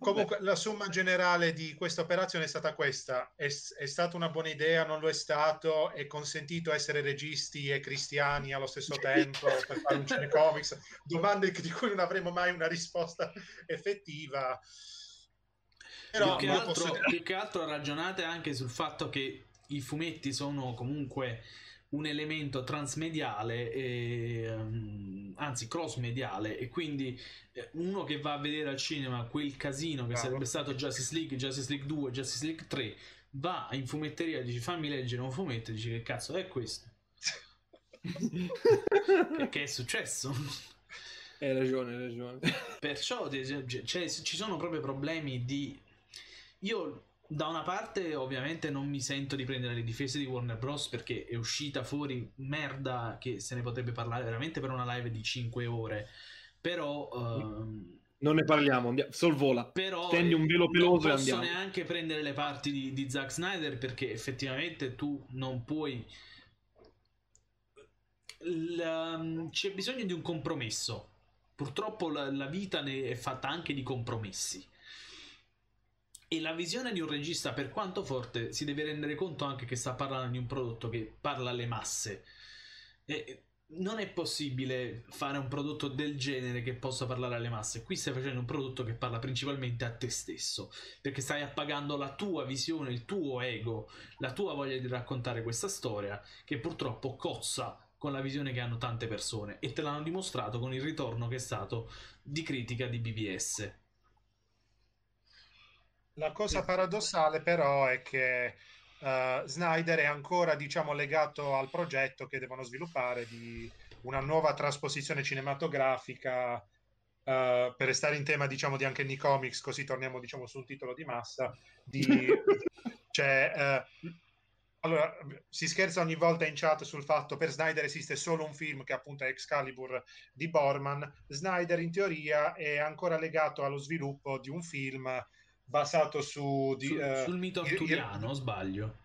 Comunque, la somma generale di questa operazione è stata questa: è, è, stata una buona idea, non lo è stato, è consentito essere registi e cristiani allo stesso tempo per fare un cinecomics? Domande di cui non avremo mai una risposta effettiva. Però più che, altro, posso... più che altro ragionate anche sul fatto che i fumetti sono comunque un elemento transmediale, e, um, anzi cross-mediale, e quindi eh, uno che va a vedere al cinema quel casino che Bravo. sarebbe stato Justice League, Justice League 2, Justice League 3, va in fumetteria e dice fammi leggere un fumetto e dice che cazzo è questo? che è successo? Hai ragione, hai ragione. Perciò cioè, ci sono proprio problemi di... Io da una parte ovviamente non mi sento di prendere le difese di Warner Bros. perché è uscita fuori merda che se ne potrebbe parlare veramente per una live di 5 ore. Però uh, non ne parliamo andiamo, sorvola però tendi un velo peloso non posso neanche prendere le parti di, di Zack Snyder perché effettivamente tu non puoi la, um, c'è bisogno di un compromesso. Purtroppo la, la vita ne è fatta anche di compromessi e la visione di un regista, per quanto forte, si deve rendere conto anche che sta parlando di un prodotto che parla alle masse. E non è possibile fare un prodotto del genere che possa parlare alle masse. Qui stai facendo un prodotto che parla principalmente a te stesso, perché stai appagando la tua visione, il tuo ego, la tua voglia di raccontare questa storia, che purtroppo cozza con la visione che hanno tante persone e te l'hanno dimostrato con il ritorno che è stato di critica di BBS. La cosa paradossale però è che uh, Snyder è ancora diciamo, legato al progetto che devono sviluppare di una nuova trasposizione cinematografica uh, per restare in tema diciamo di anche nei comics, così torniamo diciamo sul titolo di massa, di, cioè, uh, allora, si scherza ogni volta in chat sul fatto che per Snyder esiste solo un film che appunto è Excalibur di Borman. Snyder in teoria è ancora legato allo sviluppo di un film basato su... Di, sul, uh, sul mito arturiano, o sbaglio?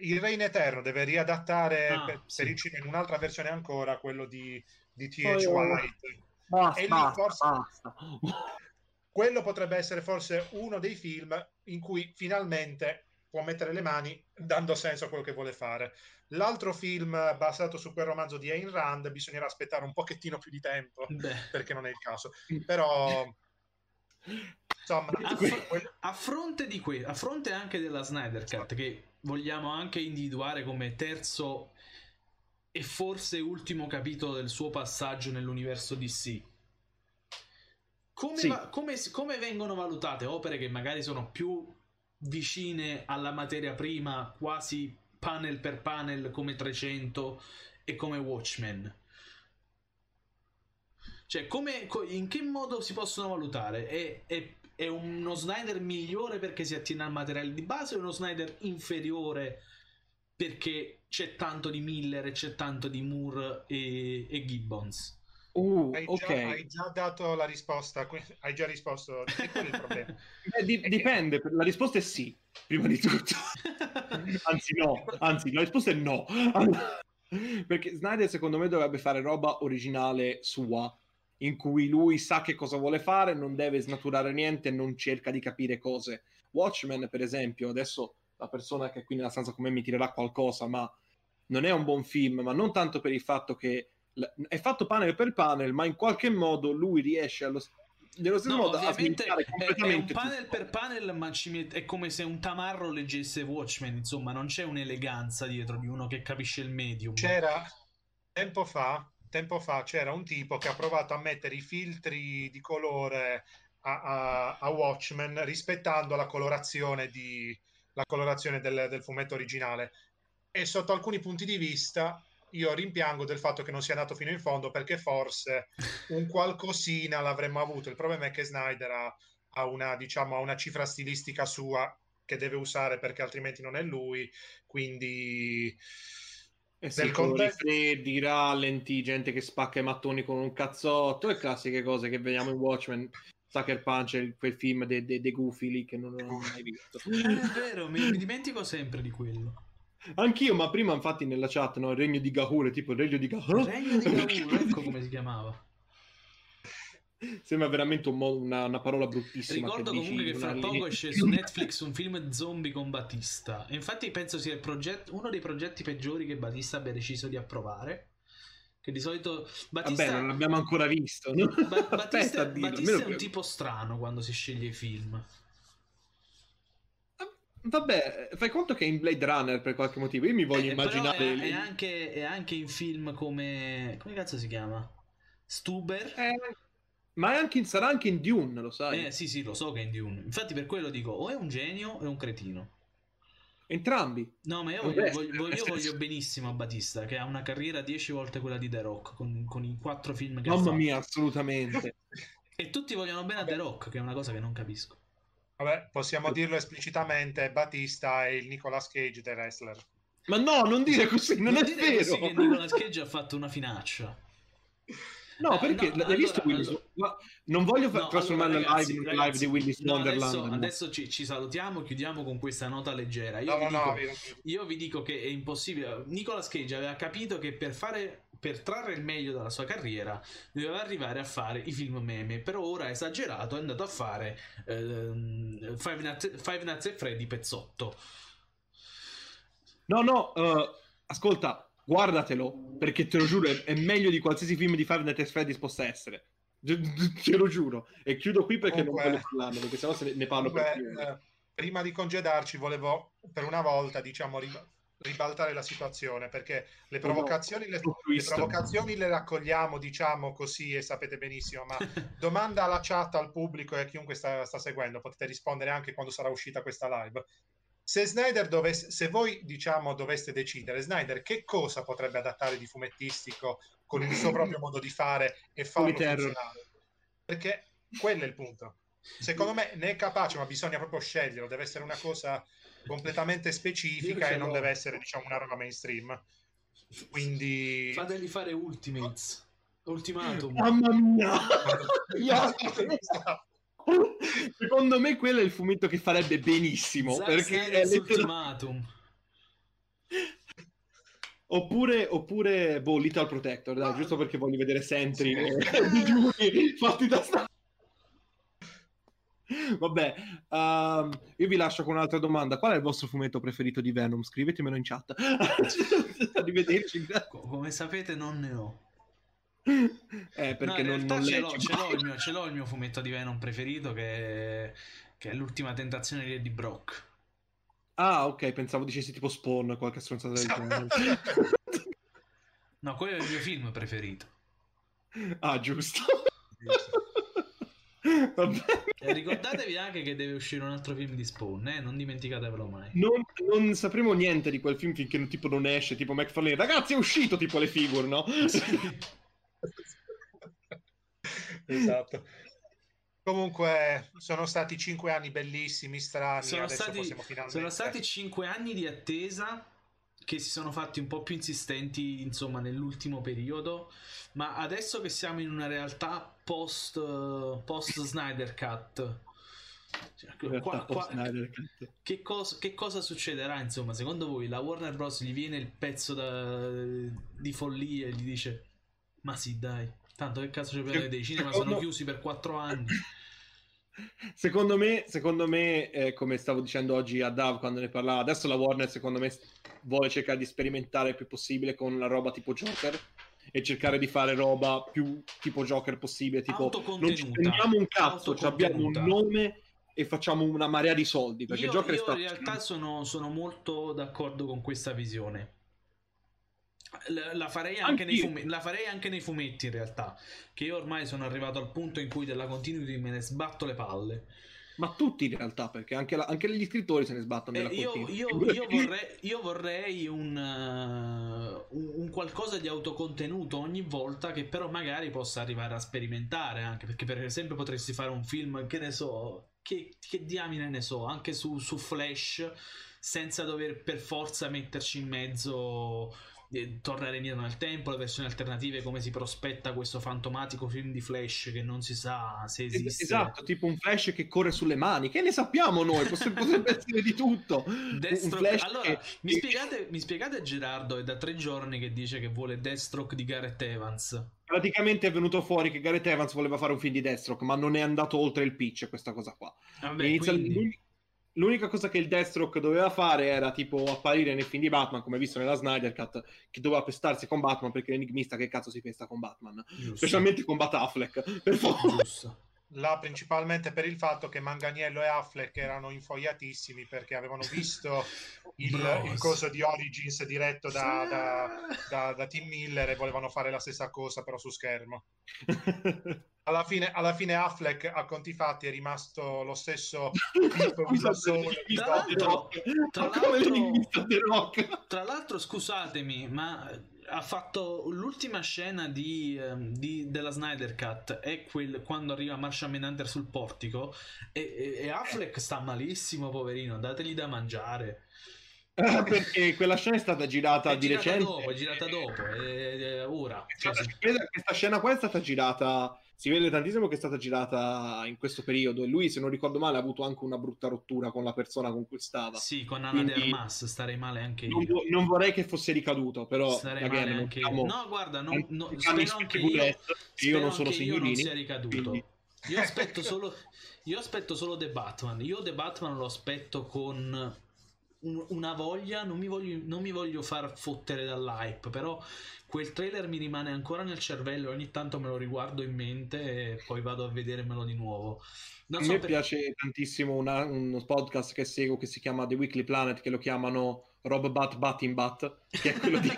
Il Regno Eterno deve riadattare ah, per, sì. per, il cinema in un'altra versione ancora, quello di, di T.H. White. Basta, e basta, forse... basta. Quello potrebbe essere forse uno dei film in cui finalmente può mettere le mani dando senso a quello che vuole fare. L'altro film basato su quel romanzo di Ayn Rand bisognerà aspettare un pochettino più di tempo Beh. perché non è il caso. Però insomma, a, fr- a, fronte di questo, a fronte anche della Snyder Cut che vogliamo anche individuare come terzo e forse ultimo capitolo del suo passaggio nell'universo DC. Come, sì. va- come, come vengono valutate opere che magari sono più vicine alla materia prima, quasi panel per panel come 300 e come Watchmen. Cioè, come, in che modo si possono valutare? È, è, è, uno Snyder migliore perché si attiene al materiale di base o uno Snyder inferiore perché c'è tanto di Miller e c'è tanto di Moore e, e Gibbons? Uh, hai, già, okay. hai, già, dato la risposta, hai già risposto, qual è il problema? Eh, di, dipende, la risposta è sì, prima di tutto. anzi no, anzi la risposta è no. Perché Snyder secondo me dovrebbe fare roba originale sua, in cui lui sa che cosa vuole fare, non deve snaturare niente, non cerca di capire cose. Watchmen, per esempio, adesso la persona che è qui nella stanza con me mi tirerà qualcosa, ma non è un buon film, ma non tanto per il fatto che è fatto panel per panel, ma in qualche modo lui riesce allo, nello stesso no, modo completamente è, è un panel tutto. per panel ma met- è come se un tamarro leggesse Watchmen insomma non c'è un'eleganza dietro di uno che capisce il medium c'era tempo fa tempo fa c'era un tipo che ha provato a mettere i filtri di colore a, a, a Watchmen rispettando la colorazione, di, la colorazione del, del fumetto originale e sotto alcuni punti di vista io rimpiango del fatto che non sia andato fino in fondo perché forse un qualcosina l'avremmo avuto. Il problema è che Snyder ha, ha una, diciamo, ha una cifra stilistica sua che deve usare perché altrimenti non è lui. Quindi. Eh sì, contesto... freddi, rallenti, gente che spacca i mattoni con un cazzotto e classiche cose che vediamo in Watchmen. Sucker Punch, quel film dei de, de Goofy lì che non ho mai visto. Eh, è vero, mi, mi dimentico sempre di quello. Anch'io, ma prima infatti nella chat, no, il regno di Gahur, tipo il regno di Gahur. Il regno di Gahur, ecco come si chiamava. Sembra veramente un mo- una, una, parola bruttissima. Ricordo che comunque che fra poco esce su Netflix un film zombie con Batista. Infatti penso sia progetto, uno dei progetti peggiori che Batista abbia deciso di approvare. Che di solito Batista... Vabbè, non l'abbiamo ancora visto. No? Ba- Batista, Batista è un tipo strano quando si sceglie i film. Vabbè, fai conto che è in Blade Runner per qualche motivo. Io mi voglio eh, immaginare. È, è, anche, è, anche, in film come. come cazzo si chiama? Stuber. Eh, ma anche in, sarà anche in Dune, lo sai? Eh sì, sì, lo so che è in Dune. Infatti, per quello dico: o è un genio o è un cretino. Entrambi. No, ma io, voglio, voglio, io voglio, benissimo a Batista, che ha una carriera dieci volte quella di The Rock, con, con i quattro film che Mamma ha fatto. Mamma mia, assolutamente. e tutti vogliono bene a The Rock, che è una cosa che non capisco. Vabbè, possiamo dirlo esplicitamente, Batista è il Nicolas Cage dei wrestler. Ma no, non dire così, non, non è vero. Così che Nicolas Cage ha fatto una finaccia. No, eh, perché no, l'hai allora, visto Willis? Allora... Non voglio no, trasformare allora, ragazzi, live in live di Willis no, Wonderland. Adesso, adesso ci, ci, salutiamo, chiudiamo con questa nota leggera. Io, vi dico, io vi dico che è impossibile. Nicolas Cage aveva capito che per fare per trarre il meglio dalla sua carriera doveva arrivare a fare i film meme però ora è esagerato è andato a fare ehm, Five, Nights, Five Nights at Freddy pezzotto no no uh, ascolta guardatelo perché te lo giuro è, è, meglio di qualsiasi film di Five Nights at Freddy possa essere. Te lo giuro. E chiudo qui perché Comunque, non voglio parlarne perché sennò se ne, parlo Comunque, per eh, prima di congedarci volevo per una volta diciamo ribaltare la situazione perché le provocazioni, le, le provocazioni le raccogliamo diciamo così e sapete benissimo ma domanda alla chat al pubblico e a chiunque sta, sta, seguendo potete rispondere anche quando sarà uscita questa live se Snyder dovesse se voi diciamo doveste decidere Snyder che cosa potrebbe adattare di fumettistico con il suo proprio modo di fare e farlo funzionare Perché quello è il punto. Secondo me ne è capace, ma bisogna proprio sceglierlo. Deve essere una cosa completamente specifica e non deve essere, diciamo, una roba mainstream. Quindi... Fategli fare Ultimates. Ultimatum. Mamma mia! Secondo me quello è il fumetto che farebbe benissimo. Zack perché è. Ultimatum. Oppure, oppure boh, Little Protector, dai, giusto perché voglio vedere Sentry sì. fatti da sta... Vabbè, uh, io vi lascio con un'altra domanda. Qual è il vostro fumetto preferito di Venom? Scrivetemelo in chat. Arrivederci. Come sapete non ne ho. Eh, perché no, non, non ce, l'ho, ce, l'ho mio, ce, l'ho, il mio fumetto di Venom preferito che è, che è l'ultima tentazione di Eddie Brock. Ah, ok, pensavo dicessi tipo Spawn, qualche stronzata del genere. no, quello è il mio film preferito. Ah, giusto. E ricordatevi anche che deve uscire un altro film di Spawn, eh? non dimenticatevelo mai. Non, non, sapremo niente di quel film finché tipo non esce, tipo McFarlane. Ragazzi, è uscito tipo le figure, no? Esatto. Comunque sono stati cinque anni bellissimi, strani. Sono, stati, finalmente... sono stati cinque anni di attesa che si sono fatti un po' più insistenti, insomma, nell'ultimo periodo. Ma adesso che siamo in una realtà post, post Snyder Cut, cioè, qua, qua, che, cosa, che, cosa, succederà? Insomma, secondo voi la Warner Bros. gli viene il pezzo da, di follia e gli dice: Ma sì, dai, tanto che cazzo ci vedete? I cinema sono chiusi per quattro anni. Secondo me, secondo me eh, come stavo dicendo oggi a Dav quando ne parlava, adesso la Warner secondo me vuole cercare di sperimentare il più possibile con la roba tipo Joker e cercare di fare roba più tipo Joker possibile, tipo non ci prendiamo un cazzo, abbiamo un nome e facciamo una marea di soldi, perché io, Joker io sta... in realtà sono, sono molto d'accordo con questa visione. La farei, fumetti, la farei, anche nei fumetti in realtà. Che io ormai sono arrivato al punto in cui della continuity me ne sbatto le palle. Ma tutti in realtà, perché anche, la, anche gli scrittori se ne sbattono eh, io, io, io, vorrei, io vorrei un, uh, un, un, qualcosa di autocontenuto ogni volta che però magari possa arrivare a sperimentare anche perché per esempio potresti fare un film che ne so che, che diamine ne so anche su, su Flash senza dover per forza metterci in mezzo tornare indietro nel tempo, le versioni alternative, come si prospetta questo fantomatico film di Flash che non si sa se esiste. Esatto, tipo un Flash che corre sulle mani, che ne sappiamo noi, potrebbe essere di tutto. Deathstroke... Allora, che... mi, spiegate, mi spiegate Gerardo, è da tre giorni che dice che vuole Deathstroke di Gareth Evans. Praticamente è venuto fuori che Gareth Evans voleva fare un film di Deathstroke, ma non è andato oltre il pitch questa cosa qua. Vabbè, Inizia... quindi L'unica cosa che il Deathstroke doveva fare era tipo apparire nei film di Batman, come visto nella Snyder Cut, che doveva pestarsi con Batman perché l'enigmista che cazzo si pesta con Batman? Giusto. Specialmente con Bat Affleck, per favore. Giusto. Là principalmente per il fatto che Manganiello e Affleck erano infogliatissimi perché avevano visto il, il coso di Origins diretto da, da, da, da Tim Miller e volevano fare la stessa cosa però su schermo. alla fine, alla fine Affleck a conti fatti è rimasto lo stesso tra, l'altro, scusatemi ma ha fatto l'ultima scena di, ehm, di, della Snyder Cut è quel quando arriva Marshall Menander sul portico e, e, e Affleck sta malissimo poverino dategli da mangiare. Perché quella scena è stata girata è di girata recente. dopo, è girata dopo è, è ora. Cioè, questa scena qua è stata girata si vede tantissimo che è stata girata in questo periodo e lui, se non ricordo male, ha avuto anche una brutta rottura con la persona con cui stava. Sì, con Anna Quindi, de Armas, starei male anche io. Non, non, vorrei che fosse ricaduto, però... Starei again, male anche io. No, guarda, non, no, spero anche io, io non sono signorini. Io non sia ricaduto. Quindi... Io aspetto solo... Io aspetto solo The Batman. Io The Batman lo aspetto con una voglia, non mi, voglio, non mi voglio far fottere dall'hype, però quel trailer mi rimane ancora nel cervello, ogni tanto me lo riguardo in mente e poi vado a vedermelo di nuovo. Non a so me per... piace tantissimo una, un podcast che seguo che si chiama The Weekly Planet, che lo chiamano Rob Bat Bat in Bat, che è quello di...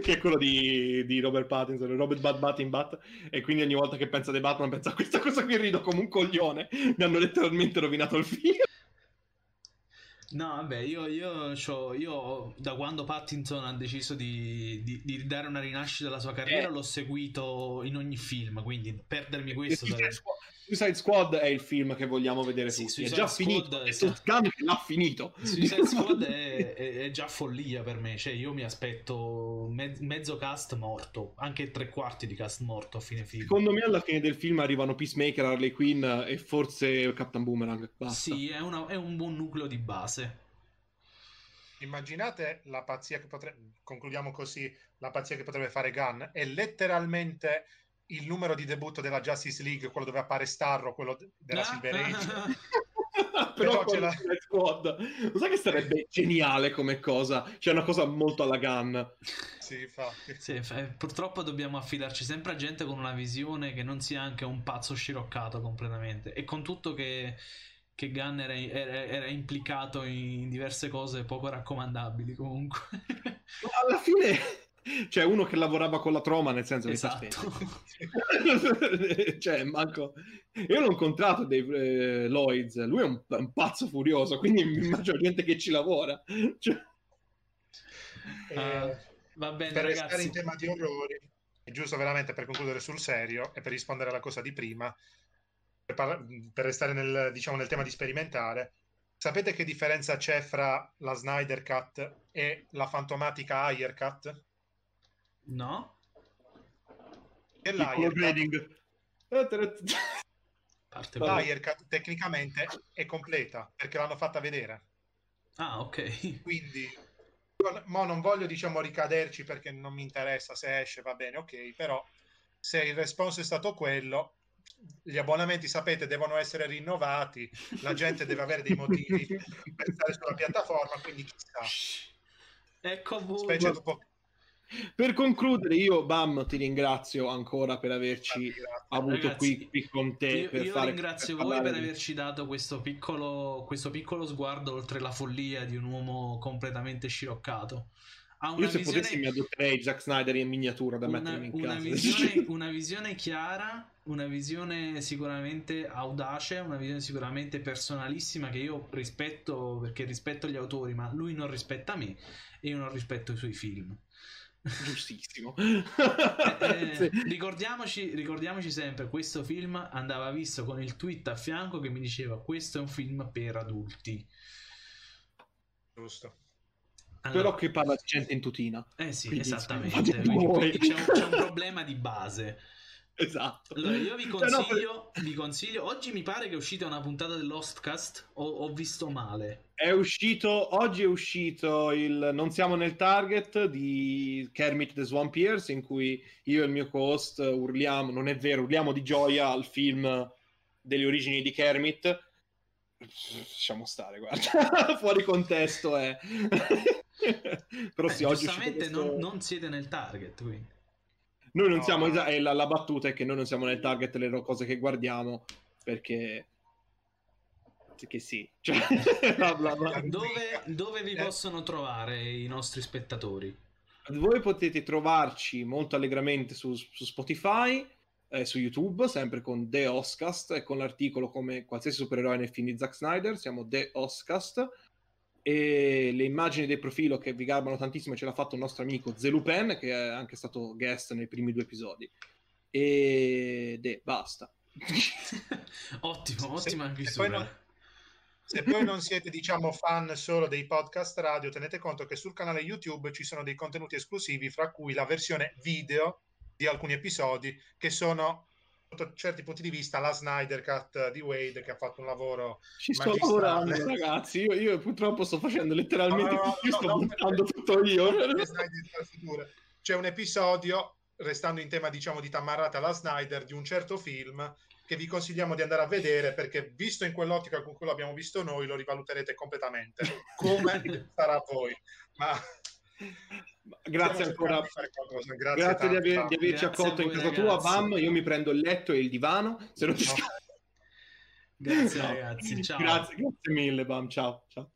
che è quello di, di, Robert Pattinson, Robert Bat Bat in Bat, e quindi ogni volta che pensa a The Batman pensa a questa cosa qui rido come un coglione, mi hanno letteralmente rovinato il film. No, vabbè, io, io, io, da quando Pattinson ha deciso di, di, di, dare una rinascita alla sua carriera, eh. l'ho seguito in ogni film, quindi perdermi questo sarebbe... Suicide Squad è il film che vogliamo vedere sì, tutti. È già Squad, finito. È esatto. L'ha finito. Suicide Squad è, è, è, già follia per me. Cioè, io mi aspetto mezzo, mezzo cast morto, anche tre quarti di cast morto a fine film. Secondo me, alla fine del film arrivano Peacemaker, Harley Quinn e forse Captain Boomerang. Basta. Sì, è, una, è un buon nucleo di base. Immaginate la pazzia che potrebbe. Concludiamo così: la pazzia che potrebbe fare Gunn è letteralmente il numero di debutto della Justice League, quello dove appare Starro, quello della ah, Silver Age. Però, Però la... Squad. Lo sai che sarebbe geniale come cosa? C'è una cosa molto alla Gunn. Sì, infatti. Sì, purtroppo dobbiamo affidarci sempre a gente con una visione che non sia anche un pazzo sciroccato completamente. E con tutto che, che Gunn era, era, era implicato in diverse cose poco raccomandabili comunque. alla fine cioè uno che lavorava con la troma nel senso esatto. che cioè manco. Io l'ho incontrato dei eh, Lloyds. Lui è un, un, pazzo furioso quindi mi immagino gente che ci lavora. Cioè... uh, va bene per ragazzi. restare in tema di orrori è giusto veramente per concludere sul serio e per rispondere alla cosa di prima per, par- per restare nel, diciamo, nel tema di sperimentare sapete che differenza c'è fra la Snyder Cut e la fantomatica Ayer Cut? No. E l'Aircat L'Aircat tecnicamente è completa perché l'hanno fatta vedere. Ah, ok. Quindi mo non voglio diciamo ricaderci perché non mi interessa se esce, va bene, ok, però se il responso è stato quello, gli abbonamenti sapete devono essere rinnovati, la gente deve avere dei motivi per stare sulla piattaforma, quindi chissà. Ecco voi. Specie dopo per concludere, io Bam ti ringrazio ancora per averci avuto Ragazzi, qui, qui, con te. Io, per io fare, ringrazio per voi per averci dato questo piccolo, questo piccolo sguardo oltre la follia di un uomo completamente sciroccato. Io se visione, potessi mi adotterei Zack Snyder in miniatura da una, mettermi in una casa. Visione, una visione chiara, una visione sicuramente audace, una visione sicuramente personalissima che io rispetto perché rispetto gli autori, ma lui non rispetta me e io non rispetto i suoi film. Giustissimo. eh, sì. ricordiamoci, ricordiamoci sempre, questo film andava visto con il tweet a fianco che mi diceva questo è un film per adulti. Giusto. Allora, Però che parla di gente in tutina. Eh sì, esattamente. Quindi, quindi c'è, un, c'è un problema di base. Esatto. Allora, io vi consiglio, no, per... vi consiglio, oggi mi pare che è uscita una puntata dell'Hostcast, o ho visto male. È uscito, oggi è uscito il Non siamo nel target di Kermit the Swamp Years, in cui io e il mio co-host urliamo, non è vero, urliamo di gioia al film delle origini di Kermit. Lasciamo stare, guarda, fuori contesto è... Però sì, eh, oggi giustamente questo... non, non siete nel target, quindi. Noi non no. siamo, e la, la, battuta è che noi non siamo nel target delle cose che guardiamo perché che sì. Cioè, bla bla bla. Dove, dove, vi possono trovare i nostri spettatori? Voi potete trovarci molto allegramente su, su Spotify, eh, su YouTube, sempre con The Oscast e con l'articolo come qualsiasi supereroe nel film di Zack Snyder, siamo The Oscast e le immagini del profilo che vi garbano tantissimo ce l'ha fatto il nostro amico Zelupen che è anche stato guest nei primi due episodi. Ed è basta. Ottimo, ottima chiusura. se poi non siete, diciamo, fan solo dei podcast radio, tenete conto che sul canale YouTube ci sono dei contenuti esclusivi, fra cui la versione video di alcuni episodi che sono sotto certi punti di vista la Snyder Cut di Wade che ha fatto un lavoro ci sto lavorando ragazzi. Io, io, purtroppo sto facendo letteralmente no, no, no, io sto buttando tutto io. C'è un episodio restando in tema diciamo di tamarrata alla Snyder di un certo film che vi consigliamo di andare a vedere perché visto in quell'ottica con cui l'abbiamo visto noi lo rivaluterete completamente. Come sarà voi. Ma grazie ancora. grazie, grazie di, aver, di, averci accolto in casa tua. Bam io mi prendo il letto e il divano se non no. grazie ragazzi. Ciao. Grazie, grazie mille Bam ciao ciao